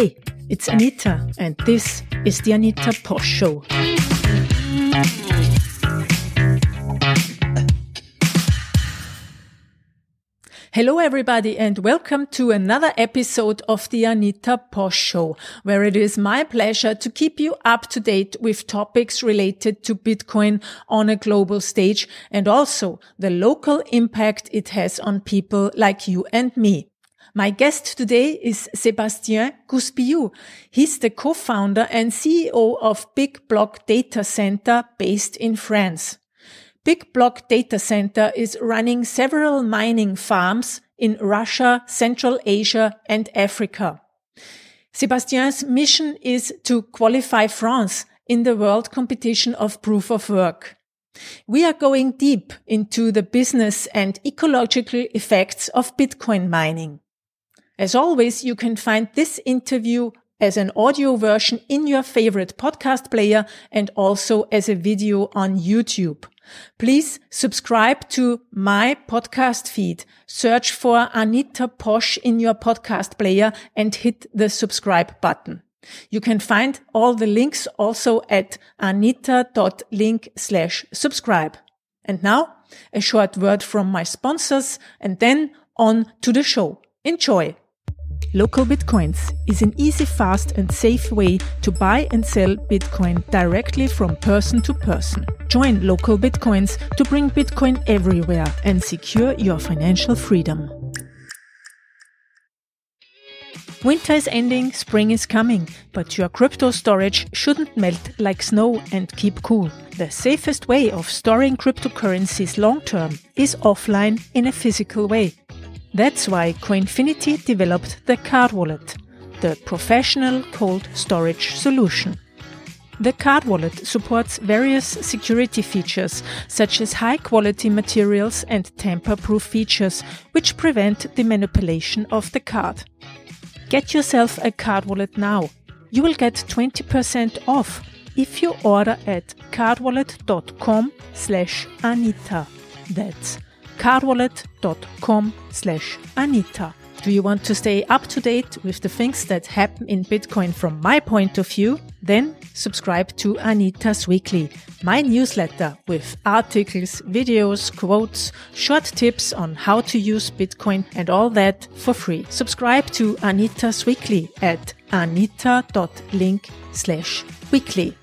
Hey, it's Anita, and this is the Anita mm. Posch Show. Hello, everybody, and welcome to another episode of the Anita Posch Show, where it is my pleasure to keep you up to date with topics related to Bitcoin on a global stage and also the local impact it has on people like you and me. My guest today is Sébastien Gouspillou. He's the co-founder and CEO of BigBlock Datacenter based in France. BigBlock Datacenter is running several mining farms in Russia, Central Asia, and Africa. Sébastien's mission is to qualify France in the world competition of proof of work. We are going deep into the business and ecological effects of Bitcoin mining. As always, you can find this interview as an audio version in your favorite podcast player and also as a video on YouTube. Please subscribe to my podcast feed. Search for Anita Posch in your podcast player and hit the subscribe button. You can find all the links also at anita.link slash subscribe. And now a short word from my sponsors and then on to the show. Enjoy. LocalBitcoins is an easy, fast, and safe way to buy and sell Bitcoin directly from person to person. Join LocalBitcoins to bring Bitcoin everywhere and secure your financial freedom. Winter is ending, spring is coming, but your crypto storage shouldn't melt like snow and keep cool. The safest way of storing cryptocurrencies long term is offline in a physical way. That's why Coinfinity developed the Card Wallet, the professional cold storage solution. The Card Wallet supports various security features, such as high quality materials and tamper proof features, which prevent the manipulation of the card. Get yourself a Card Wallet now. You will get 20% off if you order at cardwallet.com slash Anita. That's cardwallet.com slash Anita. Do you want to stay up to date with the things that happen in Bitcoin from my point of view? Then subscribe to Anita's Weekly, my newsletter with articles, videos, quotes, short tips on how to use Bitcoin and all that for free. Subscribe to Anita's Weekly at anita.link slash weekly.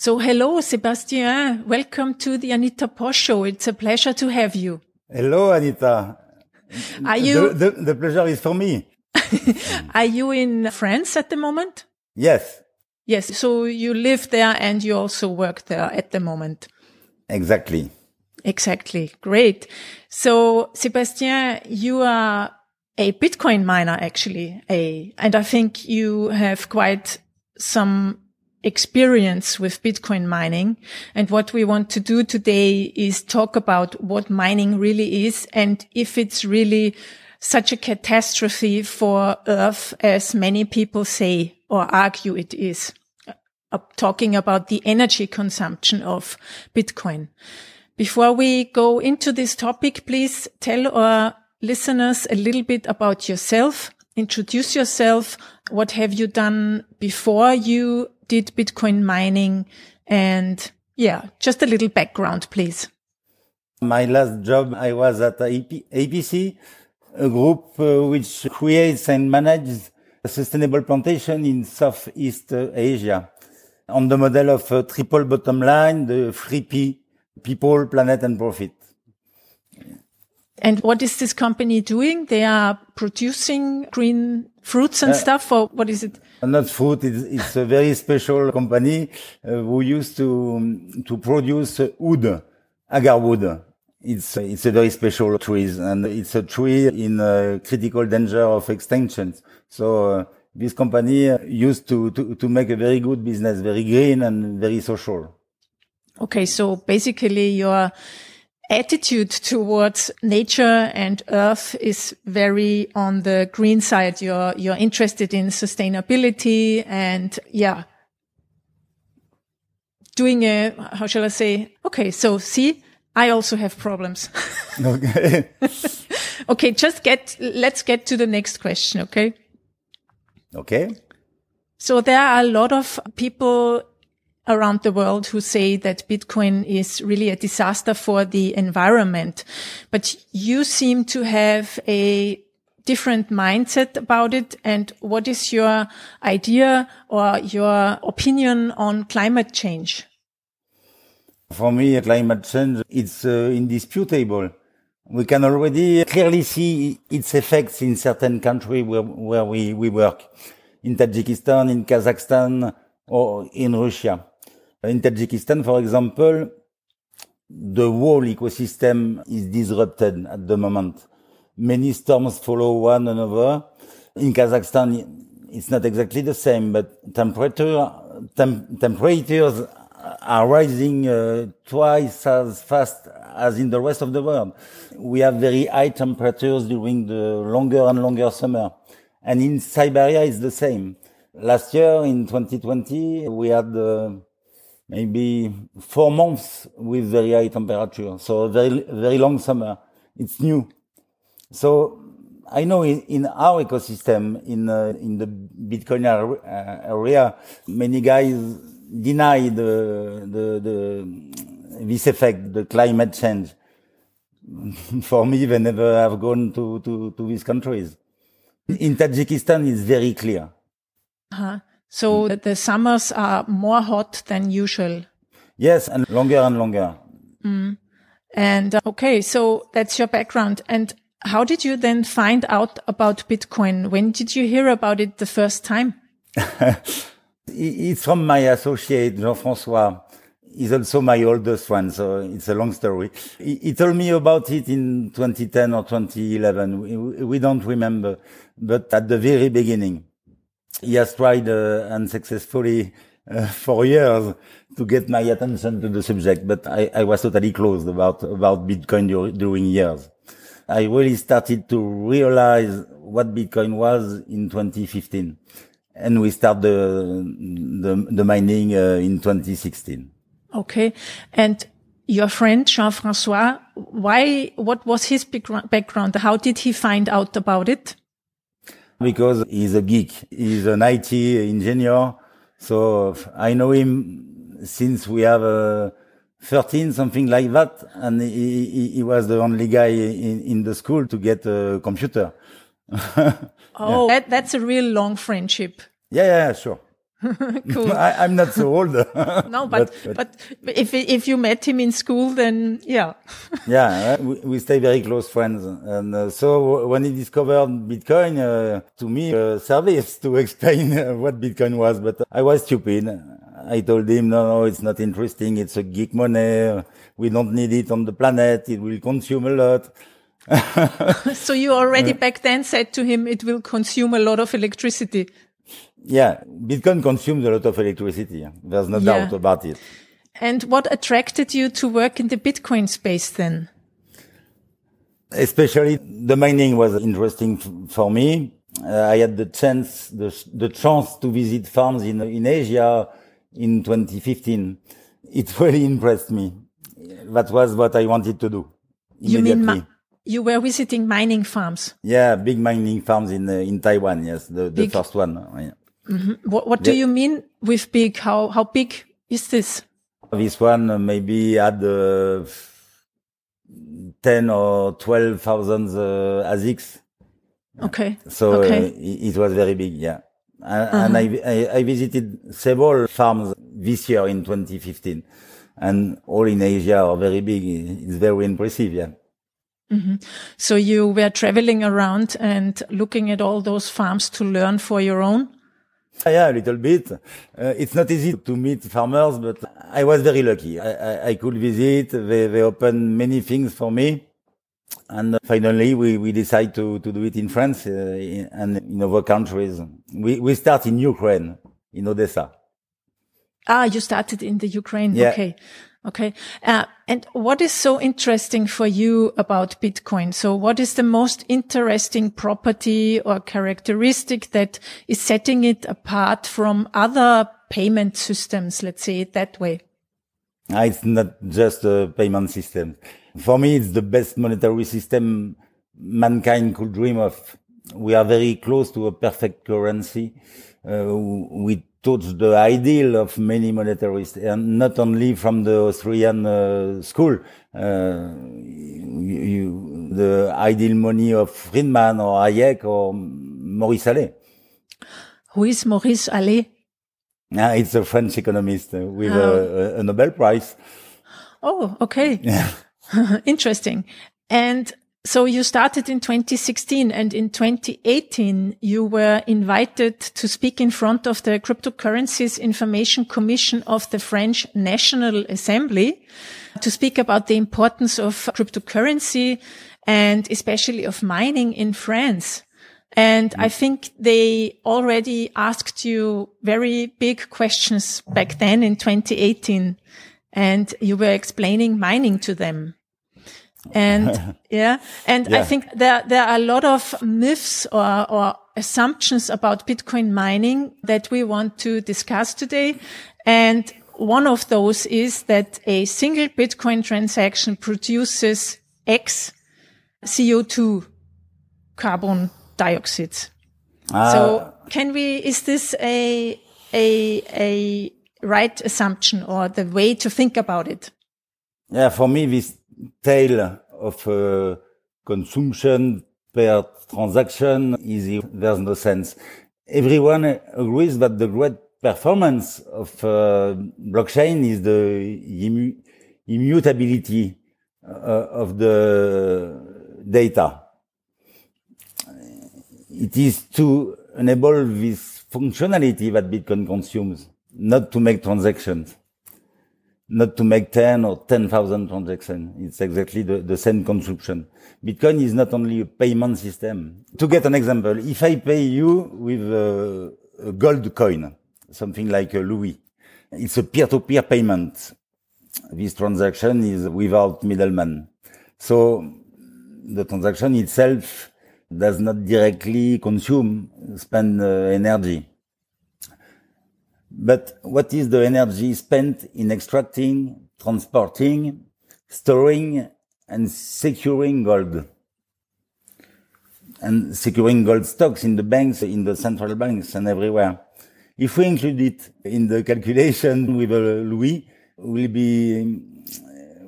So hello, Sebastien. Welcome to the Anita Posch Show. It's a pleasure to have you. Hello, Anita. Are you? The, the, the pleasure is for me. Are you in France at the moment? Yes. Yes. So you live there and you also work there at the moment. Exactly. Exactly. Great. So Sebastien, you are a Bitcoin miner actually, a, and I think you have quite some experience with Bitcoin mining. And what we want to do today is talk about what mining really is and if it's really such a catastrophe for Earth as many people say or argue it is. Uh, talking about the energy consumption of Bitcoin. Before we go into this topic, please tell our listeners a little bit about yourself. Introduce yourself. What have you done before you did Bitcoin mining and yeah, just a little background, please. My last job, I was at APC, a group uh, which creates and manages a sustainable plantation in Southeast Asia on the model of triple bottom line, the three P, people, planet and profit. And what is this company doing? They are producing green fruits and uh, stuff, or what is it? Not fruit. It's, it's a very special company uh, who used to to produce wood, agar wood. It's it's a very special tree, and it's a tree in uh, critical danger of extinction. So uh, this company used to, to to make a very good business, very green and very social. Okay, so basically, you're attitude towards nature and earth is very on the green side. You're, you're interested in sustainability and yeah, doing a, how shall I say? Okay. So see, I also have problems. okay. Okay, just get, let's get to the next question. Okay. Okay. So there are a lot of people around the world who say that Bitcoin is really a disaster for the environment. But you seem to have a different mindset about it. And what is your idea or your opinion on climate change? For me, climate change, it's uh, indisputable. We can already clearly see its effects in certain countries where, where we, we work. In Tajikistan, in Kazakhstan, or in Russia. In Tajikistan, for example, the whole ecosystem is disrupted at the moment. Many storms follow one another. In Kazakhstan, it's not exactly the same, but temperature, tem temperatures are rising uh, twice as fast as in the rest of the world. We have very high temperatures during the longer and longer summer. And in Siberia, it's the same. Last year, in 2020, we had uh, maybe four months with very high temperature. So very, very long summer. It's new. So I know in, in our ecosystem, in, uh, in the Bitcoin area, many guys deny the, the, the, this effect, the climate change. For me, they never have gone to, to, to these countries. In Tajikistan, it's very clear. Uh-huh. So mm. the summers are more hot than usual. Yes, and longer and longer. Mm. And uh, okay, so that's your background. And how did you then find out about Bitcoin? When did you hear about it the first time? it's from my associate, Jean-François. He's also my oldest one, so it's a long story. He, he told me about it in 2010 or 2011. We, we don't remember, but at the very beginning he has tried uh, unsuccessfully uh, for years to get my attention to the subject, but I, I was totally closed about about Bitcoin dur during years. I really started to realize what Bitcoin was in 2015, and we start the the, the mining uh, in 2016. Okay, and your friend Jean-François, why? What was his background? How did he find out about it? Because he's a geek. He's an IT engineer. So I know him since we have uh, 13, something like that. And he, he, he was the only guy in, in the school to get a computer. oh, yeah. that, that's a real long friendship. Yeah, yeah, sure. cool. I, am not so old. no, but, but, but if if you met him in school, then yeah. yeah, uh, we, we stay very close friends, and uh, so when he discovered Bitcoin, uh, to me, uh, service to explain uh, what Bitcoin was, but I was stupid. I told him, no, no, it's not interesting. It's a geek money. We don't need it on the planet. It will consume a lot. so you already back then said to him, it will consume a lot of electricity. Yeah, Bitcoin consumes a lot of electricity. There's no yeah. doubt about it. And what attracted you to work in the Bitcoin space then? Especially the mining was interesting for me. Uh, I had the chance, the, the chance to visit farms in, in Asia in 2015. It really impressed me. That was what I wanted to do. You mean you were visiting mining farms? Yeah, big mining farms in uh, in Taiwan. Yes, the, the first one. Yeah. Mm -hmm. What, what do you mean with big? How how big is this? This one uh, maybe had uh, ten or twelve thousand uh, ASICs. Okay. So uh, it was very big. Yeah. And, -huh. and I, I, I visited several farms this year in 2015, and all in Asia are very big. It's very impressive. Yeah. Mm -hmm. So you were traveling around and looking at all those farms to learn for your own? Yeah, a little bit. Uh, it's not easy to meet farmers, but I was very lucky. I, I, I could visit. They, they opened many things for me. And finally, we, we decided to, to do it in France uh, in, and in other countries. We, we start in Ukraine, in Odessa. Ah, you started in the Ukraine. Yeah. Okay. Okay. Uh, and what is so interesting for you about Bitcoin? So what is the most interesting property or characteristic that is setting it apart from other payment systems? Let's say it that way. Ah, it's not just a payment system. For me, it's the best monetary system mankind could dream of. We are very close to a perfect currency. Uh, touch the ideal of many monetarists, and not only from the Austrian uh, school. Uh, you, you, the ideal money of Friedman or Hayek or Maurice Allais. Who is Maurice Allais? Uh, it's a French economist uh, with oh. a, a, Nobel Prize. Oh, okay. Interesting. And so you started in 2016 and in 2018 you were invited to speak in front of the Cryptocurrencies Information Commission of the French National Assembly to speak about the importance of cryptocurrency and especially of mining in France. And I think they already asked you very big questions back then in 2018 and you were explaining mining to them. And yeah, and yeah. I think there, there are a lot of myths or, or assumptions about Bitcoin mining that we want to discuss today. And one of those is that a single Bitcoin transaction produces X CO2 carbon dioxide. Uh, so can we, is this a, a, a right assumption or the way to think about it? Yeah, for me, this tale of uh, consumption per transaction is there's no sense. Everyone agrees that the great performance of uh, blockchain is the immu immutability uh, of the data. It is to enable this functionality that Bitcoin consumes, not to make transactions, not to make 10 or 10,000 transactions. It's exactly the, the same consumption. Bitcoin is not only a payment system. To get an example, if I pay you with a, a gold coin, something like a Louis, it's a peer-to-peer -peer payment. This transaction is without middleman. So the transaction itself does not directly consume, spend uh, energy. But what is the energy spent in extracting, transporting, storing, and securing gold? And securing gold stocks in the banks, in the central banks and everywhere. If we include it in the calculation with a Louis, will be,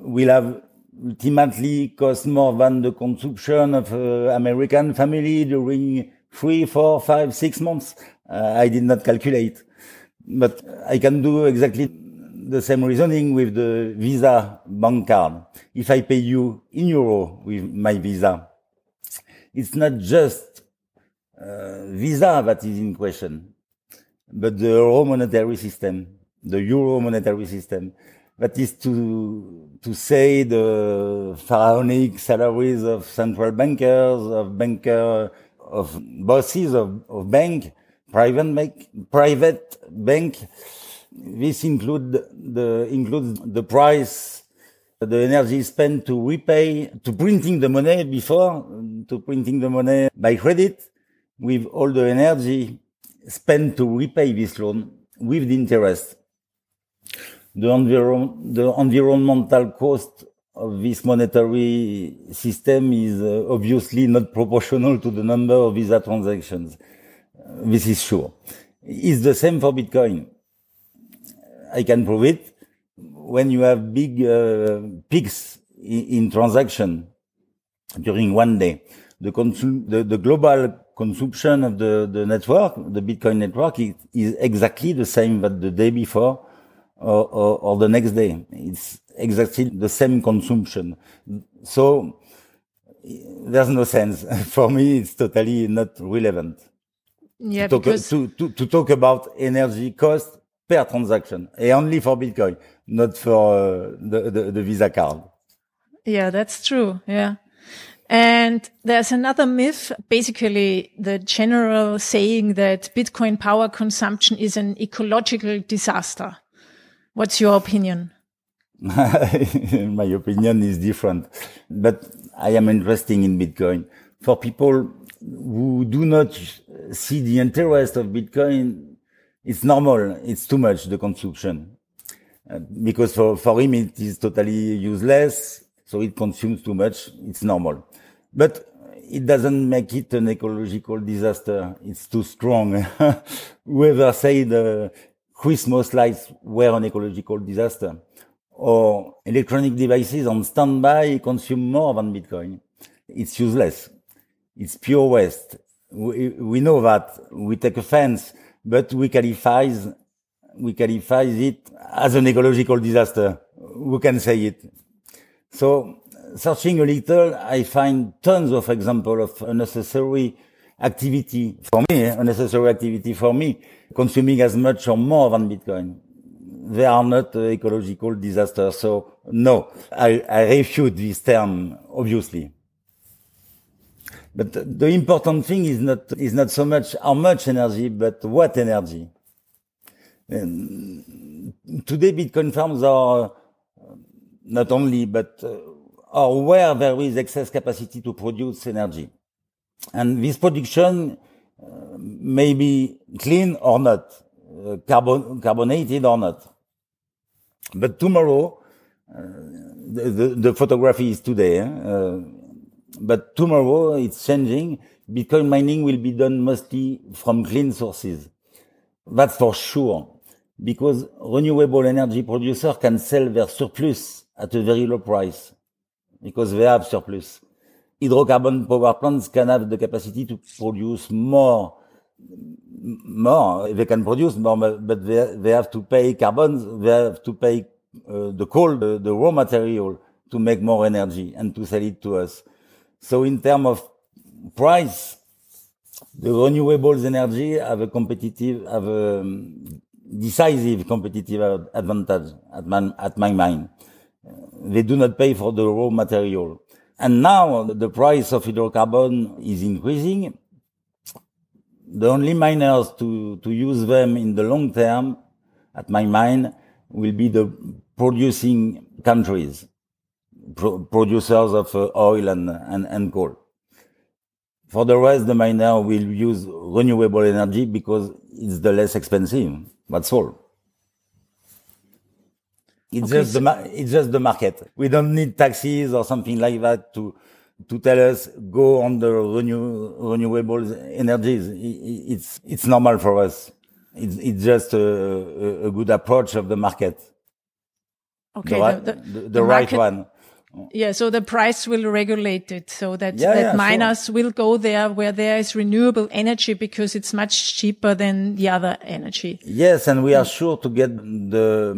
we'll have ultimately cost more than the consumption of uh, American family during three, four, five, six months. Uh, I did not calculate, but I can do exactly the same reasoning with the Visa bank card. If I pay you in euro with my Visa, it's not just uh, Visa that is in question, but the euro monetary system, the euro monetary system that is to to say the pharaonic salaries of central bankers, of banker, of bosses of, of bank, private bank, private bank. This include the includes the price, the energy spent to repay, to printing the money before, to printing the money by credit, with all the energy spent to repay this loan with the interest the, environ the environmental cost of this monetary system is uh, obviously not proportional to the number of Visa transactions. This is sure. It's the same for Bitcoin. I can prove it. When you have big uh, peaks in, in, transaction during one day, the, the, the global consumption of the, the network, the Bitcoin network, is, is exactly the same that the day before or, or, or the next day. It's exactly the same consumption. So there's no sense. For me, it's totally not relevant. Yeah, to talk, to, to, to talk about energy cost per transaction, and only for Bitcoin, not for uh, the, the, the Visa card. Yeah, that's true. Yeah. And there's another myth, basically the general saying that Bitcoin power consumption is an ecological disaster. What's your opinion? My opinion is different, but I am interested in Bitcoin. For people who do not see the interest of Bitcoin, it's normal. It's too much, the consumption. Uh, because for, for him, it is totally useless. So it consumes too much. It's normal. But it doesn't make it an ecological disaster. It's too strong. Whoever said uh, Christmas lights were an ecological disaster or electronic devices on standby consume more than Bitcoin. It's useless. It's pure waste. We, we know that we take offense, but we qualify, we qualify it as an ecological disaster. We can say it. So searching a little, I find tons of examples of unnecessary activity for me, unnecessary activity for me, consuming as much or more than Bitcoin. They are not uh, ecological disasters. So no, I, I refute this term, obviously. But the important thing is not, is not so much how much energy, but what energy. And today, Bitcoin farms are not only, but uh, or where there is excess capacity to produce energy. And this production uh, may be clean or not, uh, carbon, carbonated or not. But tomorrow, uh, the, the, the, photography is today, eh? But tomorrow it's changing. Bitcoin mining will be done mostly from clean sources. That's for sure. Because renewable energy producers can sell their surplus at a very low price because they have surplus. Hydrocarbon power plants can have the capacity to produce more, more. They can produce more, but they, they have to pay carbon. They have to pay uh, the coal, the, the raw material to make more energy and to sell it to us. So in terms of price, the renewables energy have a competitive, have a um, decisive competitive advantage at my, at my mind uh, they do not pay for the raw material. And now the price of hydrocarbon is increasing. The only miners to, to use them in the long term, at my mind, will be the producing countries, pro producers of uh, oil and, and, and coal. For the rest, the miner will use renewable energy because it's the less expensive. That's all. It's okay, just so the it's just the market. We don't need taxes or something like that to to tell us go on the renew, renewable energies. It's it's normal for us. It's it's just a, a good approach of the market. Okay, the, the, the, the right one. Yeah, so the price will regulate it so that, yeah, that yeah, miners sure. will go there where there is renewable energy because it's much cheaper than the other energy. Yes, and we are sure to get the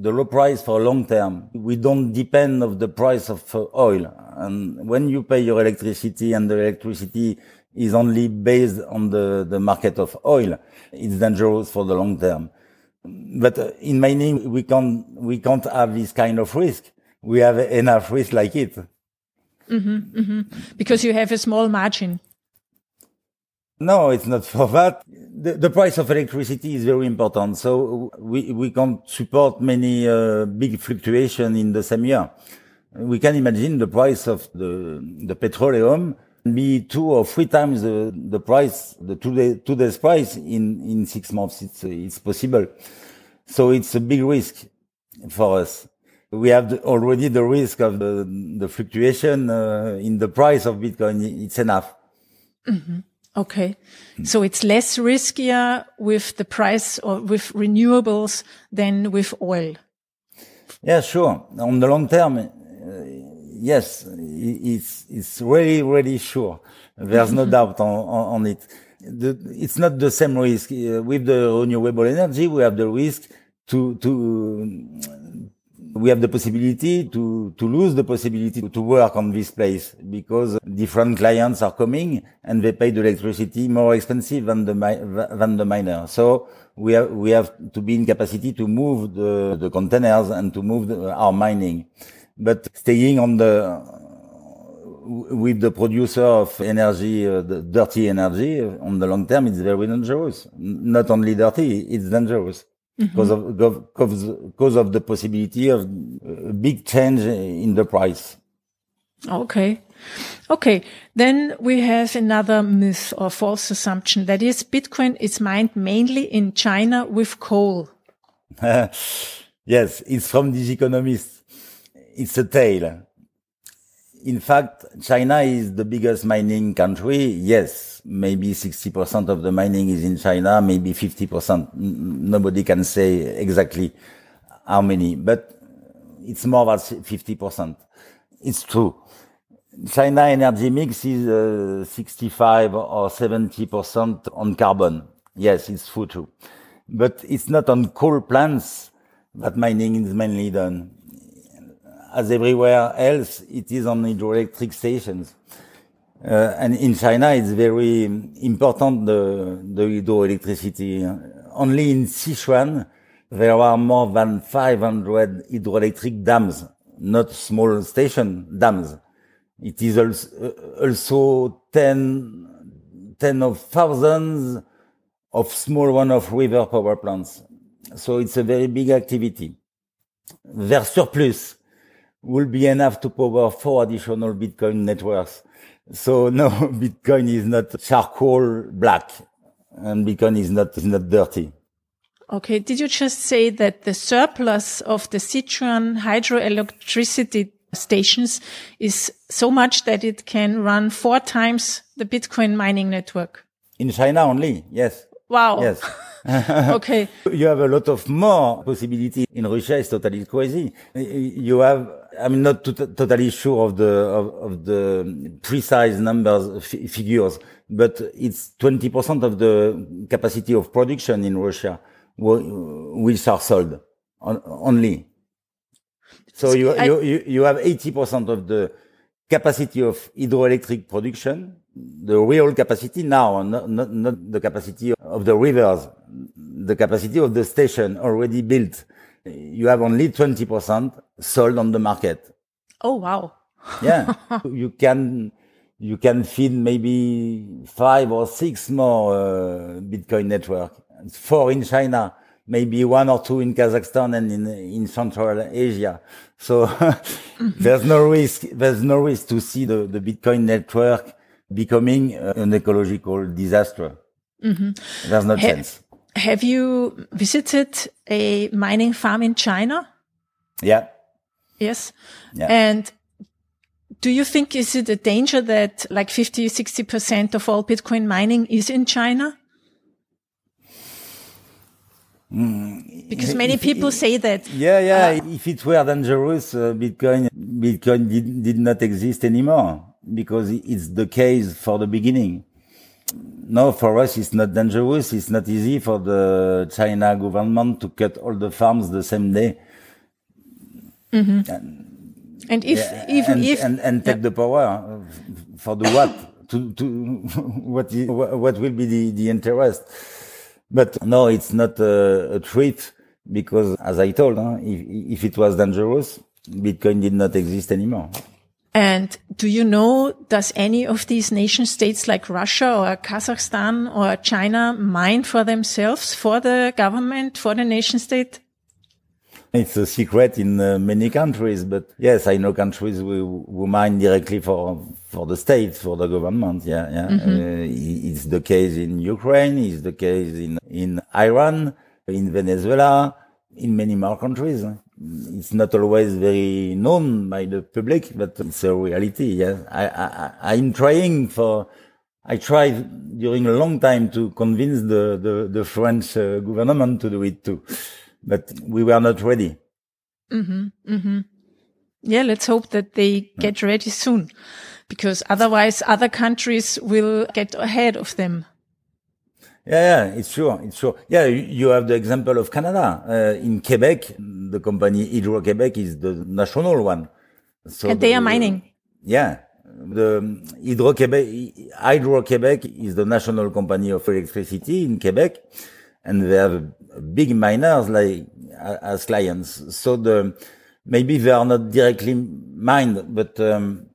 the low price for long term. We don't depend of the price of uh, oil. And when you pay your electricity and the electricity is only based on the, the market of oil, it's dangerous for the long term. But uh, in mining, we can't, we can't have this kind of risk. We have enough risk like it. Mm-hmm, mm-hmm. Because you have a small margin. No, it's not for that. The, the, price of electricity is very important. So we, we can't support many uh, big fluctuation in the same year. We can imagine the price of the, the petroleum be two or three times the, the price, the two day, two days price in, in six months. It's, it's possible. So it's a big risk for us. We have the, already the risk of the, the fluctuation uh, in the price of Bitcoin. It's enough. Mm-hmm. Okay. So it's less riskier with the price or with renewables than with oil. Yeah, sure. On the long term, uh, yes, it's, it's really, really sure. There's no doubt on, on, it. The, it's not the same risk. Uh, with the renewable energy, we have the risk to, to, we have the possibility to, to lose the possibility to work on this place because different clients are coming and they pay the electricity more expensive than the, than the miner. So we have, we have to be in capacity to move the, the containers and to move the, our mining. But staying on the, with the producer of energy, uh, the dirty energy on the long term, it's very dangerous. Not only dirty, it's dangerous because mm-hmm. of because, of the possibility of a big change in the price. Okay. Okay. Then we have another myth or false assumption that is Bitcoin is mined mainly in China with coal. yes, it's from this economist. It's a tale. in fact, China is the biggest mining country. Yes, maybe 60% of the mining is in China, maybe 50%. Nobody can say exactly how many, but it's more than 50%. It's true. China energy mix is uh, 65 or 70% on carbon. Yes, it's true. But it's not on coal plants that mining is mainly done. As everywhere else, it is on hydroelectric stations. Uh, and in China, it's very important, the, the hydroelectricity. Only in Sichuan, there are more than 500 hydroelectric dams, not small station dams. It is also, also 10, 10 of thousands of small one of river power plants. So it's a very big activity. Their surplus will be enough to power four additional Bitcoin networks. So no, Bitcoin is not charcoal black and Bitcoin is not, is not dirty. Okay. Did you just say that the surplus of the Sichuan hydroelectricity stations is so much that it can run four times the Bitcoin mining network? In China only, yes. Wow. Yes. okay. You have a lot of more possibility. In Russia, it's totally crazy. You have, I'm not totally sure of the, of, of the precise numbers, figures, but it's 20% of the capacity of production in Russia which are sold on, only. So you, I, you, you have 80% of the capacity of hydroelectric production, the real capacity now, not, not, not the capacity of the rivers, the capacity of the station already built. You have only 20% sold on the market. Oh, wow. yeah. You can, you can feed maybe five or six more uh, Bitcoin network four in China, maybe one or two in Kazakhstan and in, in Central Asia. So mm-hmm. there's no risk, there's no risk to see the, the Bitcoin network becoming an ecological disaster. Mm-hmm. There's no ha- chance. Have you visited a mining farm in China? Yeah. Yes. Yeah. And do you think is it a danger that like 50, 60% of all Bitcoin mining is in China? Mm. Because many if, people say that. Yeah, yeah. Uh, if it were dangerous, uh, Bitcoin, Bitcoin did, did not exist anymore because it's the case for the beginning. No, for us, it's not dangerous. It's not easy for the China government to cut all the farms the same day. Mm-hmm. And, and, if, yeah, even and, if, and, and take yeah. the power for the what? to, to, what, is, what will be the, the interest? But no, it's not a, a treat because, as I told, huh, if, if it was dangerous, Bitcoin did not exist anymore. And do you know, does any of these nation states like Russia or Kazakhstan or China mine for themselves, for the government, for the nation state? It's a secret in uh, many countries, but yes, I know countries who, who mine directly for for the state, for the government. Yeah, yeah. Mm-hmm. Uh, it's the case in Ukraine. It's the case in in Iran, in Venezuela, in many more countries. It's not always very known by the public, but it's a reality. Yeah, I, I I'm trying for. I tried during a long time to convince the the, the French uh, government to do it too but we were not ready. Mm-hmm, mm-hmm. Yeah, let's hope that they get ready soon, because otherwise other countries will get ahead of them. Yeah, yeah, it's sure, it's sure. Yeah, you have the example of Canada. Uh, in Quebec, the company Hydro-Québec is the national one. So and they the, are mining. Yeah. The Hydro-Québec, Hydro-Québec is the national company of electricity in Quebec and they have big miners like as clients. So the maybe they are not directly mined, but um,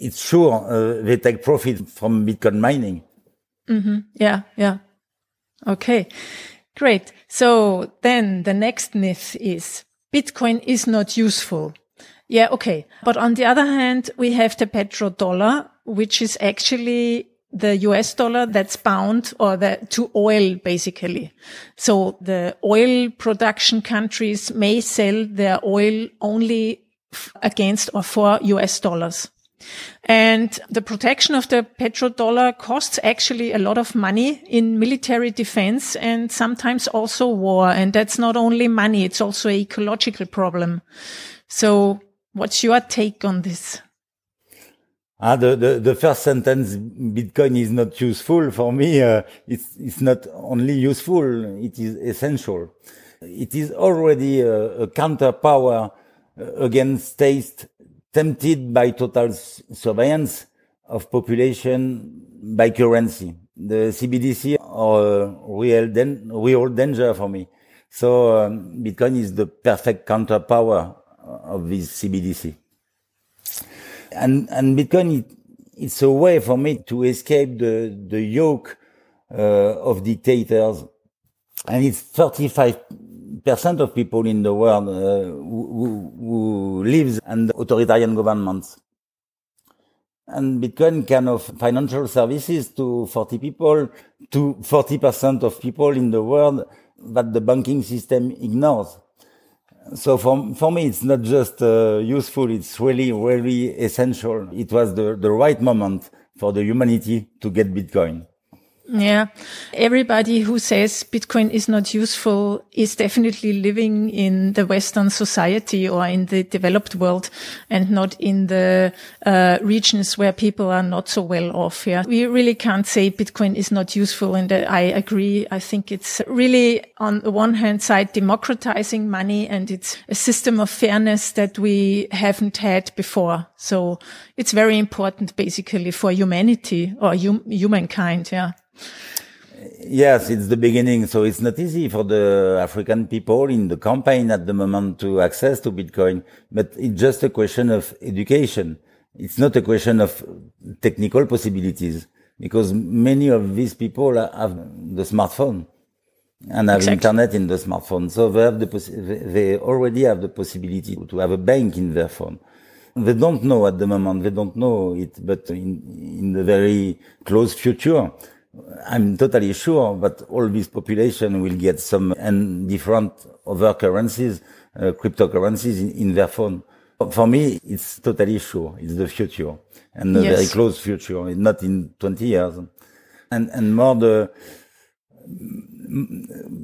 it's sure uh, they take profit from Bitcoin mining. Mm-hmm. Yeah, yeah. Okay, great. So then the next myth is Bitcoin is not useful. Yeah, okay. But on the other hand, we have the petrodollar, which is actually the US dollar that's bound or the, to oil basically. So the oil production countries may sell their oil only against or for US dollars. And the protection of the petrodollar costs actually a lot of money in military defense and sometimes also war. And that's not only money, it's also an ecological problem. So what's your take on this? Ah, the, the, the first sentence, Bitcoin is not useful for me. Uh, it's, it's not only useful, it is essential. It is already a, a counter power uh, against states tempted by total surveillance of population by currency. The CBDC are real, den- real danger for me. So um, Bitcoin is the perfect counterpower of this CBDC. And, and Bitcoin, it, it's a way for me to escape the, the yoke uh, of dictators. And it's 35 percent of people in the world uh, who, who lives under authoritarian governments. And Bitcoin can offer financial services to 40 people, to 40% of people in the world that the banking system ignores. So for, for me, it's not just uh, useful, it's really, really essential. It was the, the right moment for the humanity to get Bitcoin. Yeah. Everybody who says Bitcoin is not useful is definitely living in the Western society or in the developed world and not in the uh, regions where people are not so well off. Yeah. We really can't say Bitcoin is not useful. And I agree. I think it's really on the one hand side democratizing money and it's a system of fairness that we haven't had before. So it's very important basically for humanity or hum- humankind. Yeah. Yes, it's the beginning. So it's not easy for the African people in the campaign at the moment to access to Bitcoin, but it's just a question of education. It's not a question of technical possibilities because many of these people have the smartphone and have exactly. internet in the smartphone. So they have the, they already have the possibility to have a bank in their phone. They don't know at the moment. They don't know it, but in, in the very close future, I'm totally sure that all this population will get some and different other currencies, uh, cryptocurrencies in, in, their phone. For me, it's totally sure. It's the future and a yes. very close future, not in 20 years. And, and more the,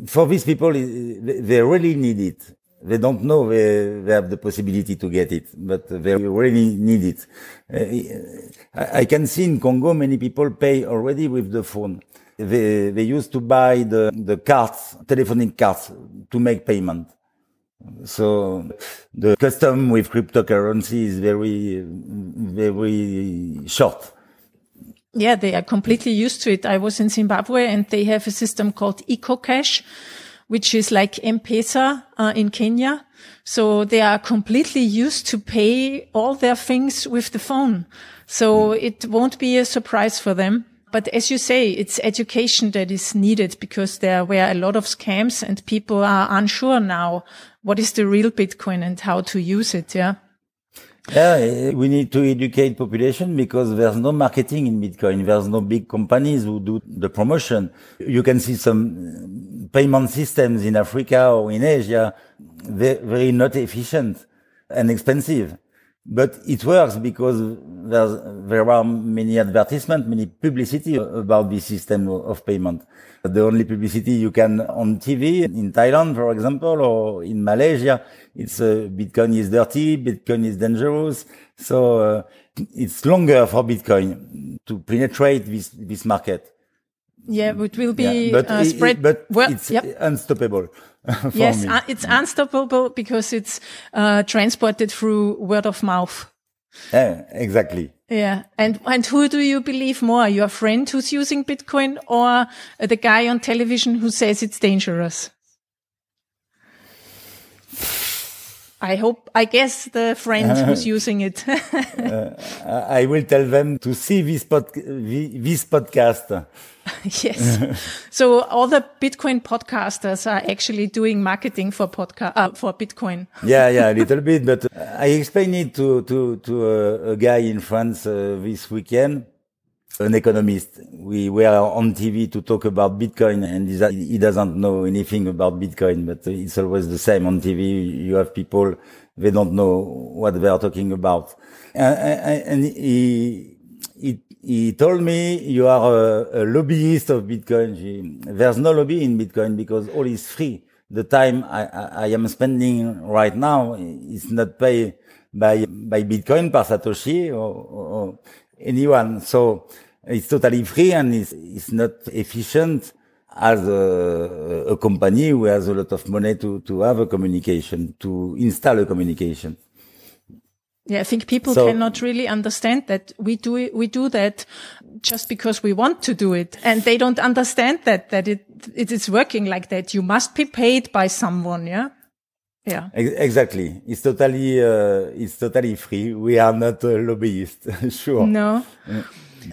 for these people, they really need it. They don't know they, they have the possibility to get it, but they really need it. Uh, I, I can see in Congo many people pay already with the phone. They, they used to buy the, the cards, telephonic cards to make payment. So the custom with cryptocurrency is very, very short. Yeah, they are completely used to it. I was in Zimbabwe and they have a system called EcoCash which is like M-Pesa uh, in Kenya. So they are completely used to pay all their things with the phone. So mm. it won't be a surprise for them. But as you say, it's education that is needed because there were a lot of scams and people are unsure now what is the real Bitcoin and how to use it. Yeah. Yeah, eh, we need to educate population because there's no marketing in Bitcoin. There's no big companies who do the promotion. You can see some mm, payment systems in Africa or in Asia, very, very not efficient and expensive. But it works because there are many advertisements, many publicity about this system of payment. The only publicity you can on TV in Thailand, for example, or in Malaysia, it's uh, Bitcoin is dirty, Bitcoin is dangerous. So uh, it's longer for Bitcoin to penetrate this this market. Yeah, it will be yeah, but uh, spread. It, but well, it's yep. unstoppable. yes, uh, it's unstoppable because it's uh, transported through word of mouth. Yeah, exactly. Yeah. And, and who do you believe more? Your friend who's using Bitcoin or the guy on television who says it's dangerous? I hope, I guess the friend who's using it. uh, I will tell them to see this, pod, this podcast. yes. so all the Bitcoin podcasters are actually doing marketing for podcast, uh, for Bitcoin. yeah, yeah, a little bit, but I explained it to, to, to a, a guy in France uh, this weekend an economist. We were on TV to talk about Bitcoin and he doesn't know anything about Bitcoin, but it's always the same on TV. You have people they don't know what they are talking about. And, and he, he, he told me, you are a, a lobbyist of Bitcoin. There's no lobby in Bitcoin because all is free. The time I, I, I am spending right now is not paid by, by Bitcoin, par Satoshi or, or anyone. So it's totally free and it's, it's not efficient as a, a, company who has a lot of money to, to have a communication, to install a communication. Yeah, I think people so, cannot really understand that we do it, we do that just because we want to do it. And they don't understand that, that it, it is working like that. You must be paid by someone. Yeah. Yeah. Exactly. It's totally, uh, it's totally free. We are not a lobbyist. sure. No. Yeah.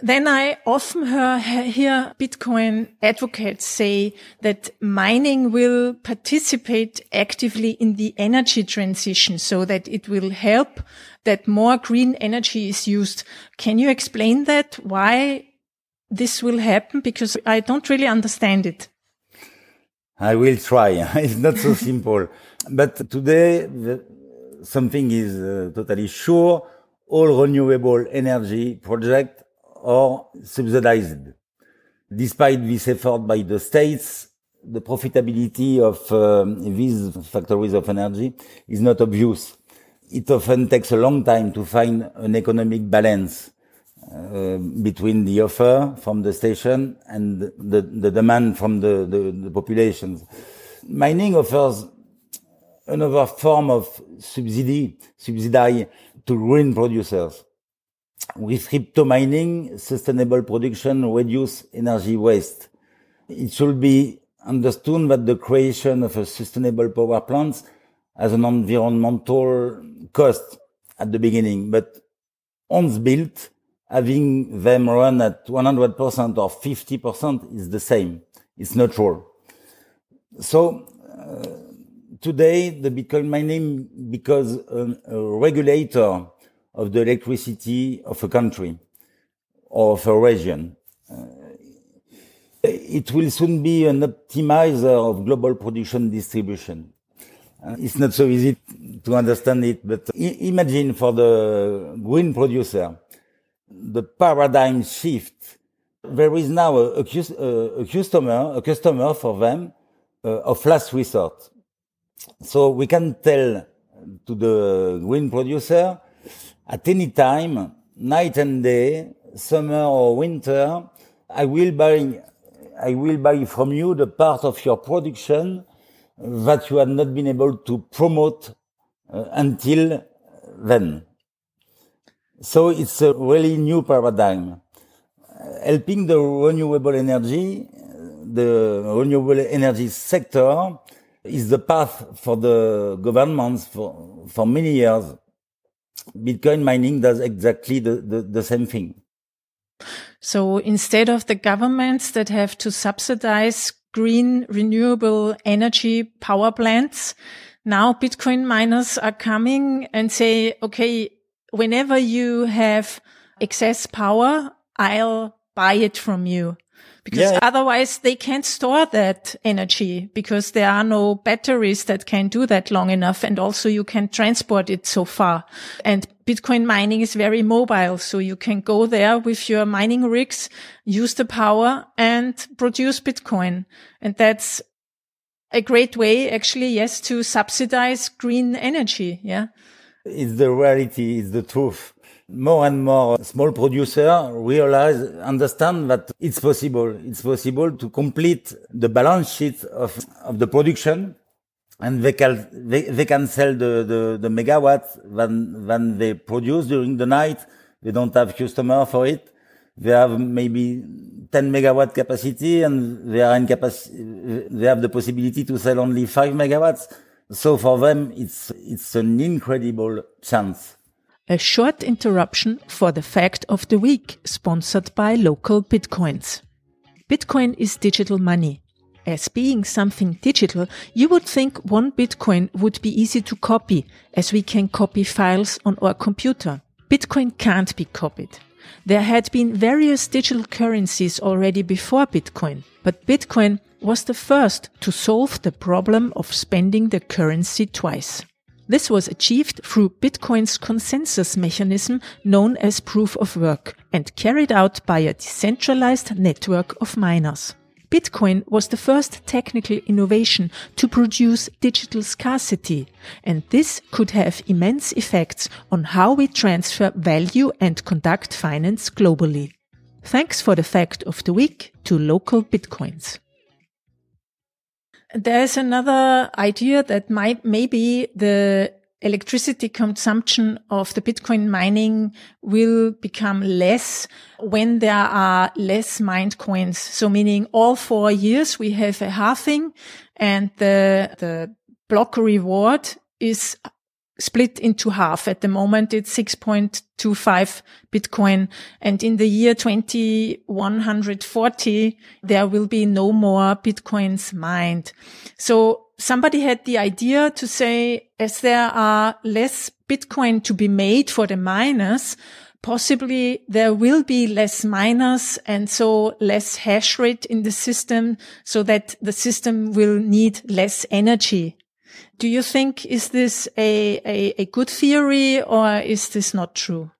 Then I often hear Bitcoin advocates say that mining will participate actively in the energy transition so that it will help that more green energy is used. Can you explain that? Why this will happen? Because I don't really understand it. I will try. it's not so simple. But today, the, something is uh, totally sure. All renewable energy projects or subsidized. Despite this effort by the states, the profitability of uh, these factories of energy is not obvious. It often takes a long time to find an economic balance uh, between the offer from the station and the, the demand from the, the, the populations. Mining offers another form of subsidy, subsidy to green producers with crypto mining, sustainable production reduce energy waste. It should be understood that the creation of a sustainable power plant has an environmental cost at the beginning, but once built, having them run at 100% or 50% is the same. It's neutral. So, uh, today the Bitcoin mining becomes a, a regulator of the electricity of a country or of a region. Uh, it will soon be an optimizer of global production distribution. Uh, it's not so easy to understand it, but imagine for the green producer, the paradigm shift. There is now a, a, a customer, a customer for them uh, of last resort. So we can tell to the green producer, at any time, night and day, summer or winter, I will buy, I will buy from you the part of your production that you have not been able to promote uh, until then. So it's a really new paradigm. helping the renewable energy, the renewable energy sector is the path for the governments for, for many years. Bitcoin mining does exactly the, the, the same thing. So instead of the governments that have to subsidize green renewable energy power plants, now Bitcoin miners are coming and say, okay, whenever you have excess power, I'll buy it from you because yeah. otherwise they can't store that energy because there are no batteries that can do that long enough. And also you can transport it so far. And Bitcoin mining is very mobile. So you can go there with your mining rigs, use the power and produce Bitcoin. And that's a great way, actually, yes, to subsidize green energy. Yeah. It's the reality. It's the truth more and more small producers realize, understand that it's possible. It's possible to complete the balance sheet of, of the production and they can, they, they can sell the, the, the megawatts when, when they produce during the night. They don't have customer for it. They have maybe 10 megawatt capacity and they are in capacity, they have the possibility to sell only five megawatts. So for them, it's, it's an incredible chance. A short interruption for the fact of the week, sponsored by LocalBitcoins. Bitcoin is digital money. As being something digital, you would think one Bitcoin would be easy to copy, as we can copy files on our computer. Bitcoin can't be copied. There had been various digital currencies already before Bitcoin, but Bitcoin was the first to solve the problem of spending the currency twice. This was achieved through Bitcoin's consensus mechanism known as proof of work and carried out by a decentralized network of miners. Bitcoin was the first technical innovation to produce digital scarcity, and this could have immense effects on how we transfer value and conduct finance globally. Thanks for the fact of the week to LocalBitcoins. There's another idea that might maybe the electricity consumption of the Bitcoin mining will become less when there are less mined coins. So meaning all four years we have a halving and the, the block reward is split into half. At the moment, it's 6.25 Bitcoin. And in the year 2140, there will be no more Bitcoins mined. So somebody had the idea to say, as there are less Bitcoin to be made for the miners, possibly there will be less miners and so less hash rate in the system so that the system will need less energy. Do you think is this a, a, a good theory or is this not true?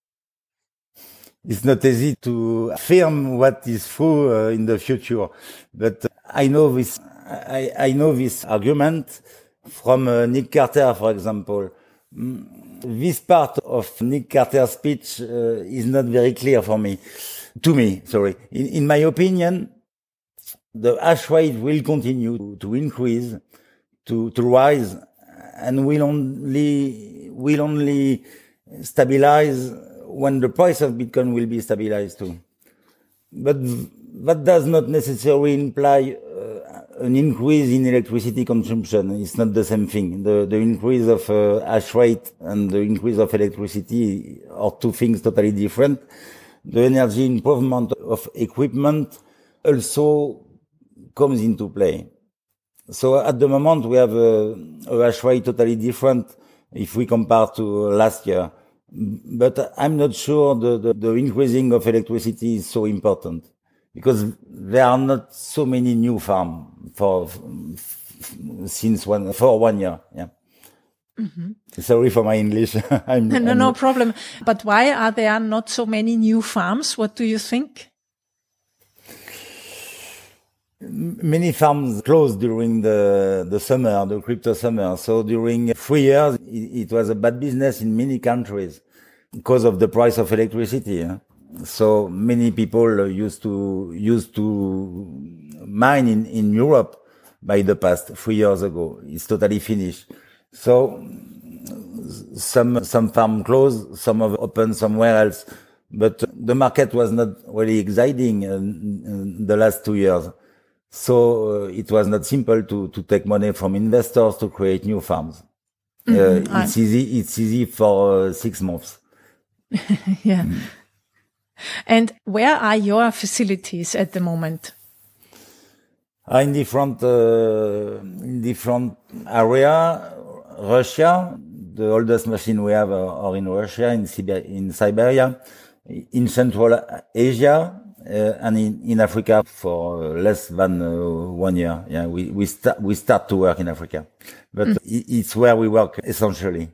It's not easy to affirm what is true uh, in the future, but I know this. I, I know this argument from uh, Nick Carter, for example. Mm, this part of Nick Carter's speech uh, is not very clear for me. To me, sorry. In, in my opinion, the hash rate will continue to, to increase to, to rise and will only, will only stabilize when the price of Bitcoin will be stabilized too. But that does not necessarily imply uh, an increase in electricity consumption. It's not the same thing. The, the increase of uh, hash rate and the increase of electricity are two things totally different. The energy improvement of equipment also comes into play. So at the moment, we have a, a hash rate totally different if we compare to last year. But I'm not sure the, the, the increasing of electricity is so important because there are not so many new farms for since one for one year. Yeah. Mm-hmm. Sorry for my English. I'm, no, I'm, no problem. But why are there not so many new farms? What do you think? Many farms closed during the, the summer, the crypto summer. So during three years, it, it was a bad business in many countries because of the price of electricity. So many people used to, used to mine in, in Europe by the past three years ago. It's totally finished. So some, some farm closed, some have opened somewhere else, but the market was not really exciting in the last two years. So uh, it was not simple to, to take money from investors to create new farms. Uh, mm-hmm. Uh, it's easy. It's easy for uh, six months. yeah. Mm. And where are your facilities at the moment? in different uh, in different area. Russia, the oldest machine we have are in Russia, in, Siberia, in Siberia, in Central Asia, uh, and in, in Africa for less than uh, one year. Yeah, we, we start, we start to work in Africa, but mm. it's where we work essentially.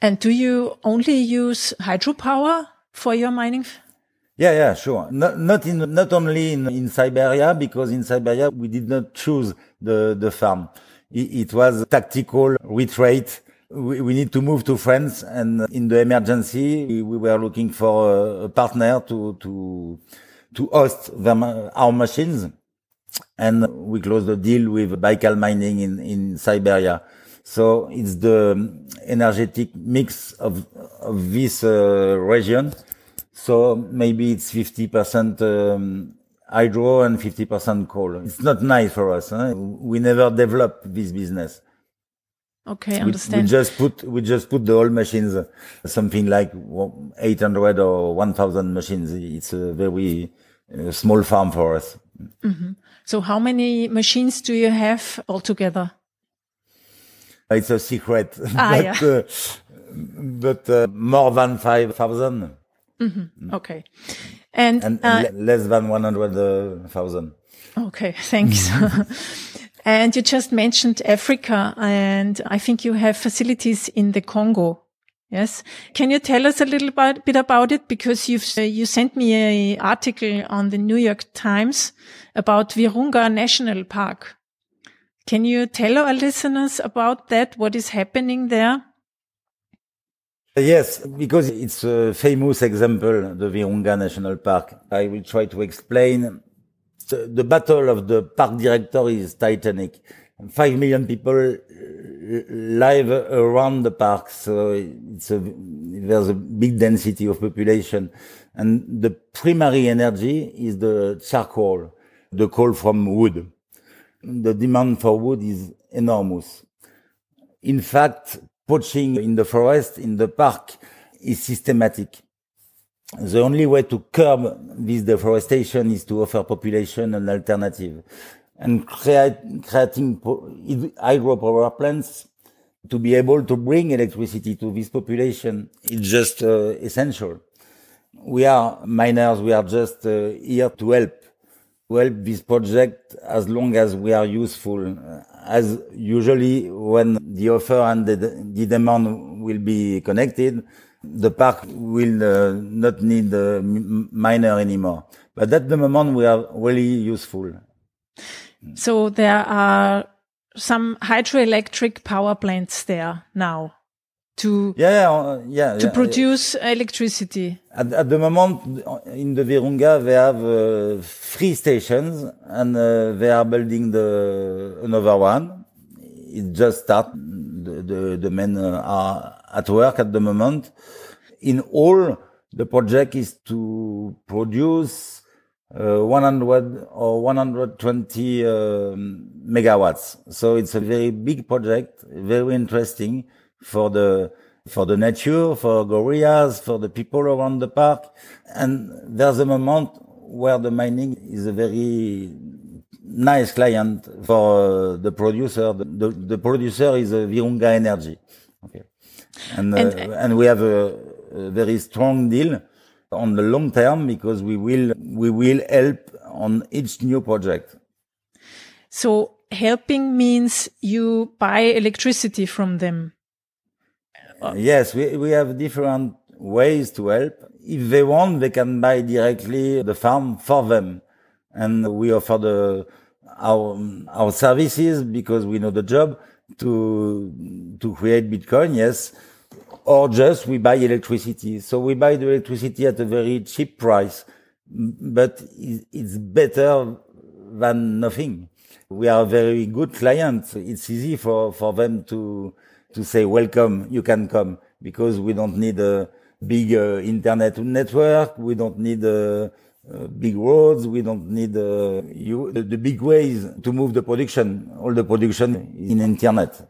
And do you only use hydropower for your mining? Yeah, yeah, sure. Not, not in, not only in, in Siberia, because in Siberia we did not choose the, the farm. It, it was tactical retreat we, we need to move to France and in the emergency we, we were looking for a, a, partner to to to host them, our machines. And we closed the deal with Baikal Mining in in Siberia. So it's the energetic mix of of this uh, region. So maybe it's 50% um, hydro and 50% coal. It's not nice for us huh? we never developed this business Okay, understand. We, we, just put we just put the old machines, uh, something like 800 or 1,000 machines. It's a very uh, small farm for us. Mm -hmm. So, how many machines do you have altogether? It's a secret, ah, but, yeah. uh, but uh, more than 5,000. Mm -hmm. Okay, and, and uh, less than 100,000. Okay, thanks. And you just mentioned Africa and I think you have facilities in the Congo. Yes. Can you tell us a little bit about it? Because you've, uh, you sent me an article on the New York Times about Virunga National Park. Can you tell our listeners about that? What is happening there? Yes, because it's a famous example, the Virunga National Park. I will try to explain. The, battle of the park director is titanic. Five million people uh, live around the park, so it's a, there's a big density of population. And the primary energy is the charcoal, the coal from wood. The demand for wood is enormous. In fact, poaching in the forest, in the park, is systematic. The only way to curb this deforestation is to offer population an alternative and create, creating hydropower plants to be able to bring electricity to this population is just uh, essential. We are miners. We are just uh, here to help, to help this project as long as we are useful as usually when the offer and the, the demand will be connected, the park will uh, not need the miner anymore. But at the moment, we are really useful. So there are some hydroelectric power plants there now to yeah uh, yeah to yeah. produce electricity. At, at, the moment, in the Virunga, they have uh, three stations, and uh, they are building the another one. It just start. The the, the men uh, are at work at the moment. In all, the project is to produce uh, 100 or 120 uh, megawatts. So it's a very big project, very interesting for the for the nature, for gorillas, for the people around the park. And there's a moment where the mining is a very nice client for uh, the producer. The, the, producer is a Virunga Energy. Okay. And, uh, and, and, we have a, a, very strong deal on the long term because we will, we will help on each new project. So helping means you buy electricity from them. Uh, yes, we, we have different ways to help. If they want, they can buy directly the farm for them. And we offer the, our, our services because we know the job to, to create Bitcoin. Yes. Or just we buy electricity. So we buy the electricity at a very cheap price, but it's better than nothing. We are a very good client. It's easy for, for them to, to say, welcome, you can come because we don't need a big uh, internet network. We don't need uh, uh, big roads. We don't need uh, you, the, the, big ways to move the production. All the production in internet.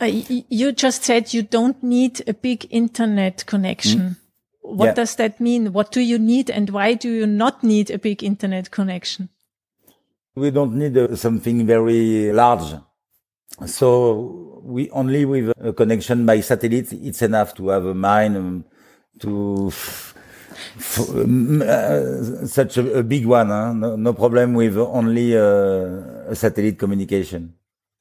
Uh, you just said you don't need a big internet connection. Mm. What yeah. does that mean? What do you need and why do you not need a big internet connection? We don't need uh, something very large. So we only with a connection by satellite, it's enough to have a mine um, to such a, a, big one. Huh? No, no, problem with only uh, a satellite communication.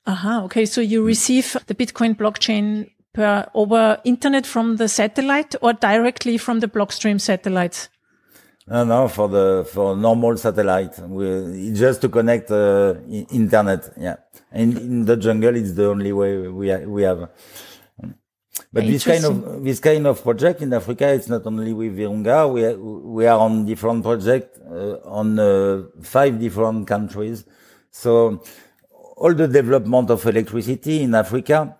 Aha. Uh-huh, okay. So you receive the Bitcoin blockchain per over internet from the satellite or directly from the Blockstream satellites? No, no, for the for normal satellite, we, just to connect uh, internet. Yeah, and in the jungle, it's the only way we we have. But this kind of this kind of project in Africa, it's not only with Virunga. We are, we are on different projects uh, on uh, five different countries. So all the development of electricity in Africa,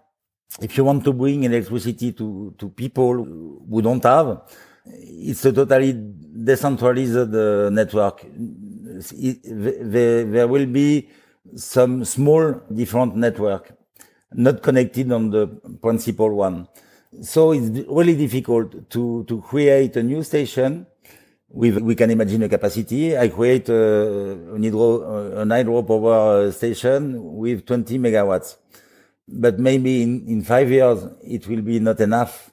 if you want to bring electricity to to people who don't have, it's a totally decentralized uh, network. It, there, there will be some small different network, not connected on the principal one. So it's really difficult to, to create a new station with, we can imagine a capacity. I create a, an hydro, an hydropower station with 20 megawatts. But maybe in, in five years, it will be not enough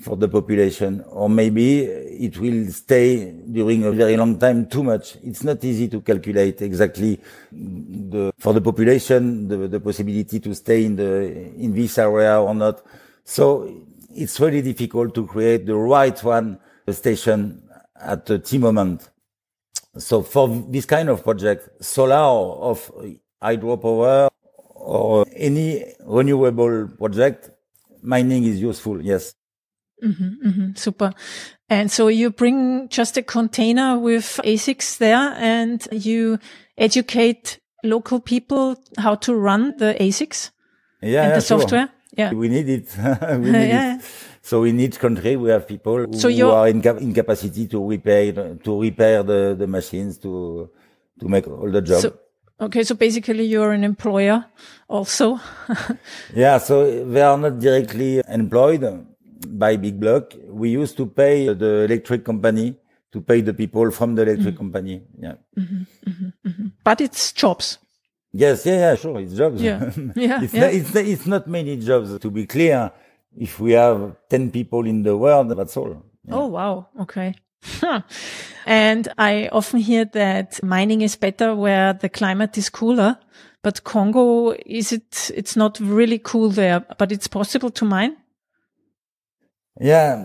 for the population, or maybe it will stay during a very long time too much. It's not easy to calculate exactly the, for the population, the, the possibility to stay in the, in this area or not. So it's really difficult to create the right one station at the T moment. So for this kind of project, solar of hydropower or any renewable project, mining is useful. Yes. Mm-hmm, mm-hmm, super. And so you bring just a container with ASICs there and you educate local people how to run the ASICs yeah, and yeah, the software. Sure. Yeah. We need it. we need yeah. it. So in each country, we have people who, So who in, cap- in capacity to repair, to repair the, the machines, to, to make all the job. So, okay. So basically you're an employer also. Yeah, so they are not directly employed by BigBlock. We used to pay the electric company to pay the people from the Mm. electric mm-hmm. company. Yeah. Mm-hmm, mm-hmm, but it's jobs. Yes, yeah, yeah, sure. It's jobs. Yeah. Yeah, it's, yeah. Not, it's, it's not many jobs to be clear. If we have 10 people in the world, that's all. Oh, wow. Okay. Huh. And I often hear that mining is better where the climate is cooler. But Congo, is it, it's not really cool there, but it's possible to mine? Yeah.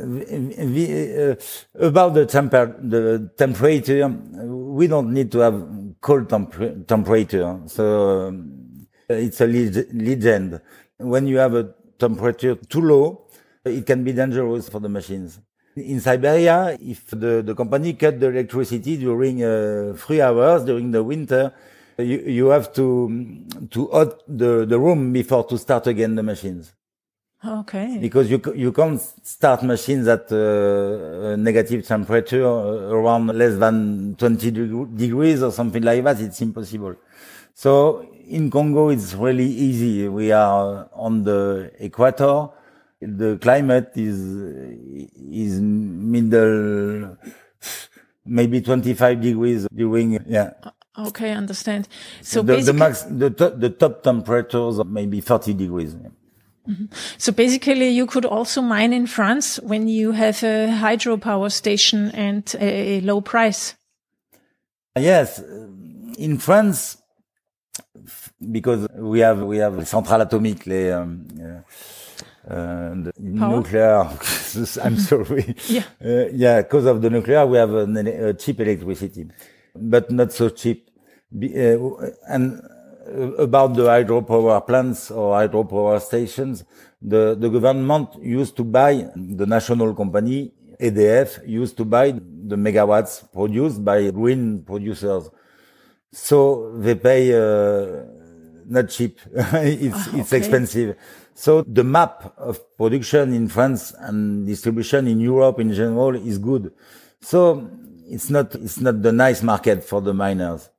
uh, the, uh, about the temper, the temperature, we don't need to have cold temper- temperature. So um, it's a leg- legend. When you have a temperature too low, it can be dangerous for the machines. In Siberia, if the, the company cut the electricity during uh, three hours during the winter, you, you have to to hot the, the room before to start again the machines Okay. because you you can't start machines at uh, a negative temperature uh, around less than 20 deg- degrees or something like that. It's impossible. So in Congo, it's really easy. We are on the equator. The climate is is middle, maybe 25 degrees during yeah. Okay. Understand. So the, the max the top, the top temperatures are maybe 30 degrees. So basically you could also mine in France when you have a hydropower station and a, a low price. Yes, uh, in France, because we have we have central atomic, les, um, uh, uh, the nuclear. I'm sorry. Yeah. Uh, yeah, because of the nuclear, we have an, uh, cheap electricity, but not so cheap. Be, uh, and uh, about the hydropower plants or hydropower stations, the, the government used to buy the national company EDF used to buy the megawatts produced by wind producers. So they pay uh, not cheap. it's it's expensive. So the map of production in France and distribution in Europe in general is good. So it's not it's not the nice market for the miners.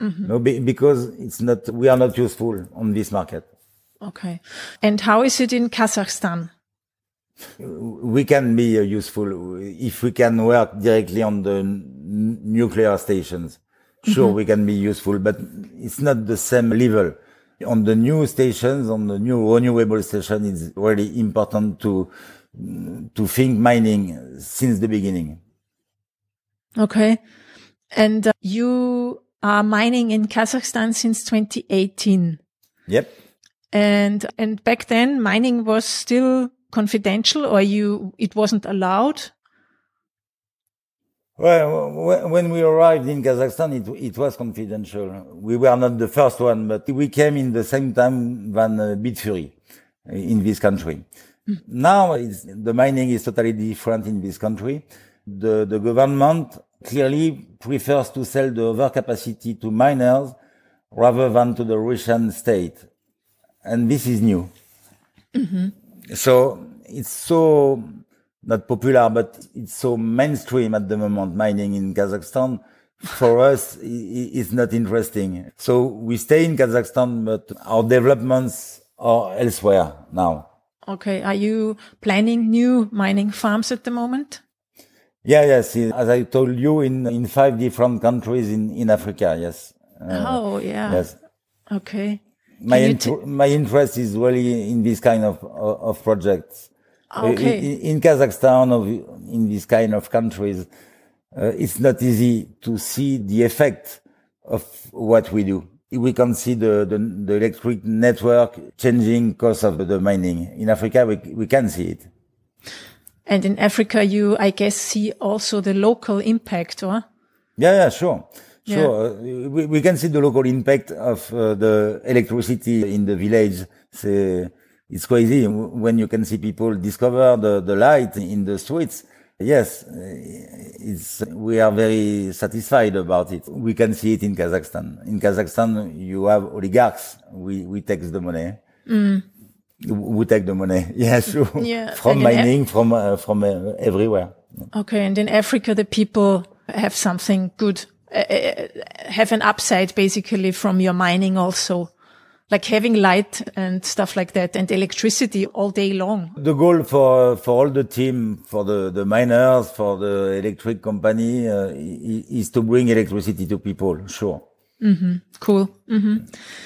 No, be, because it's not we are not useful on this market. Okay. And how is it in Kazakhstan? we can be uh, useful if we can work directly on the n- nuclear stations. Sure, we can be useful, but it's not the same level. On the new stations, on the new renewable station, it's really important to to think mining since the beginning. Okay. And uh, you are mining in Kazakhstan since 2018. Yep. And, and back then mining was still confidential or you, it wasn't allowed. Well, when we arrived in Kazakhstan, it, it was confidential. We were not the first one, but we came in the same time than uh, Bitfury in this country. Now it's, the mining is totally different in this country. The, the government clearly prefers to sell the overcapacity to miners rather than to the Russian state. And this is new. Mm-hmm. So it's so not popular, but it's so mainstream at the moment, mining in Kazakhstan. For us, it's not interesting. So we stay in Kazakhstan, but our developments are elsewhere now. Okay. Are you planning new mining farms at the moment? Yeah, yes. As I told you, in, in five different countries in, in Africa. Yes. Uh, oh, yeah. Yes. Okay. My, Can int- my interest is really in this kind of, of, of projects. Okay. In, in Kazakhstan or in this kind of countries, uh, it's not easy to see the effect of what we do. We can see the, the, the electric network changing because of the mining. In Africa, we, we can see it. And in Africa, you, I guess, see also the local impact, or? Yeah, yeah, sure. Yeah. Sure. Uh, we, we can see the local impact of uh, the electricity in the village. So it's crazy when you can see people discover the, the light in the streets. Yes, uh, it's, we are very satisfied about it. We can see it in Kazakhstan. In Kazakhstan, you have oligarchs. We, we take the money. Mm. We take the money. Yeah, sure. Yeah. From mining, from, uh, from uh, everywhere. Okay. And in Africa, the people have something good, uh, uh, have an upside basically from your mining also, like having light and stuff like that and electricity all day long. The goal for for all the team, for the the miners, for the electric company, uh, is to bring electricity to people. Sure. Cool. hmm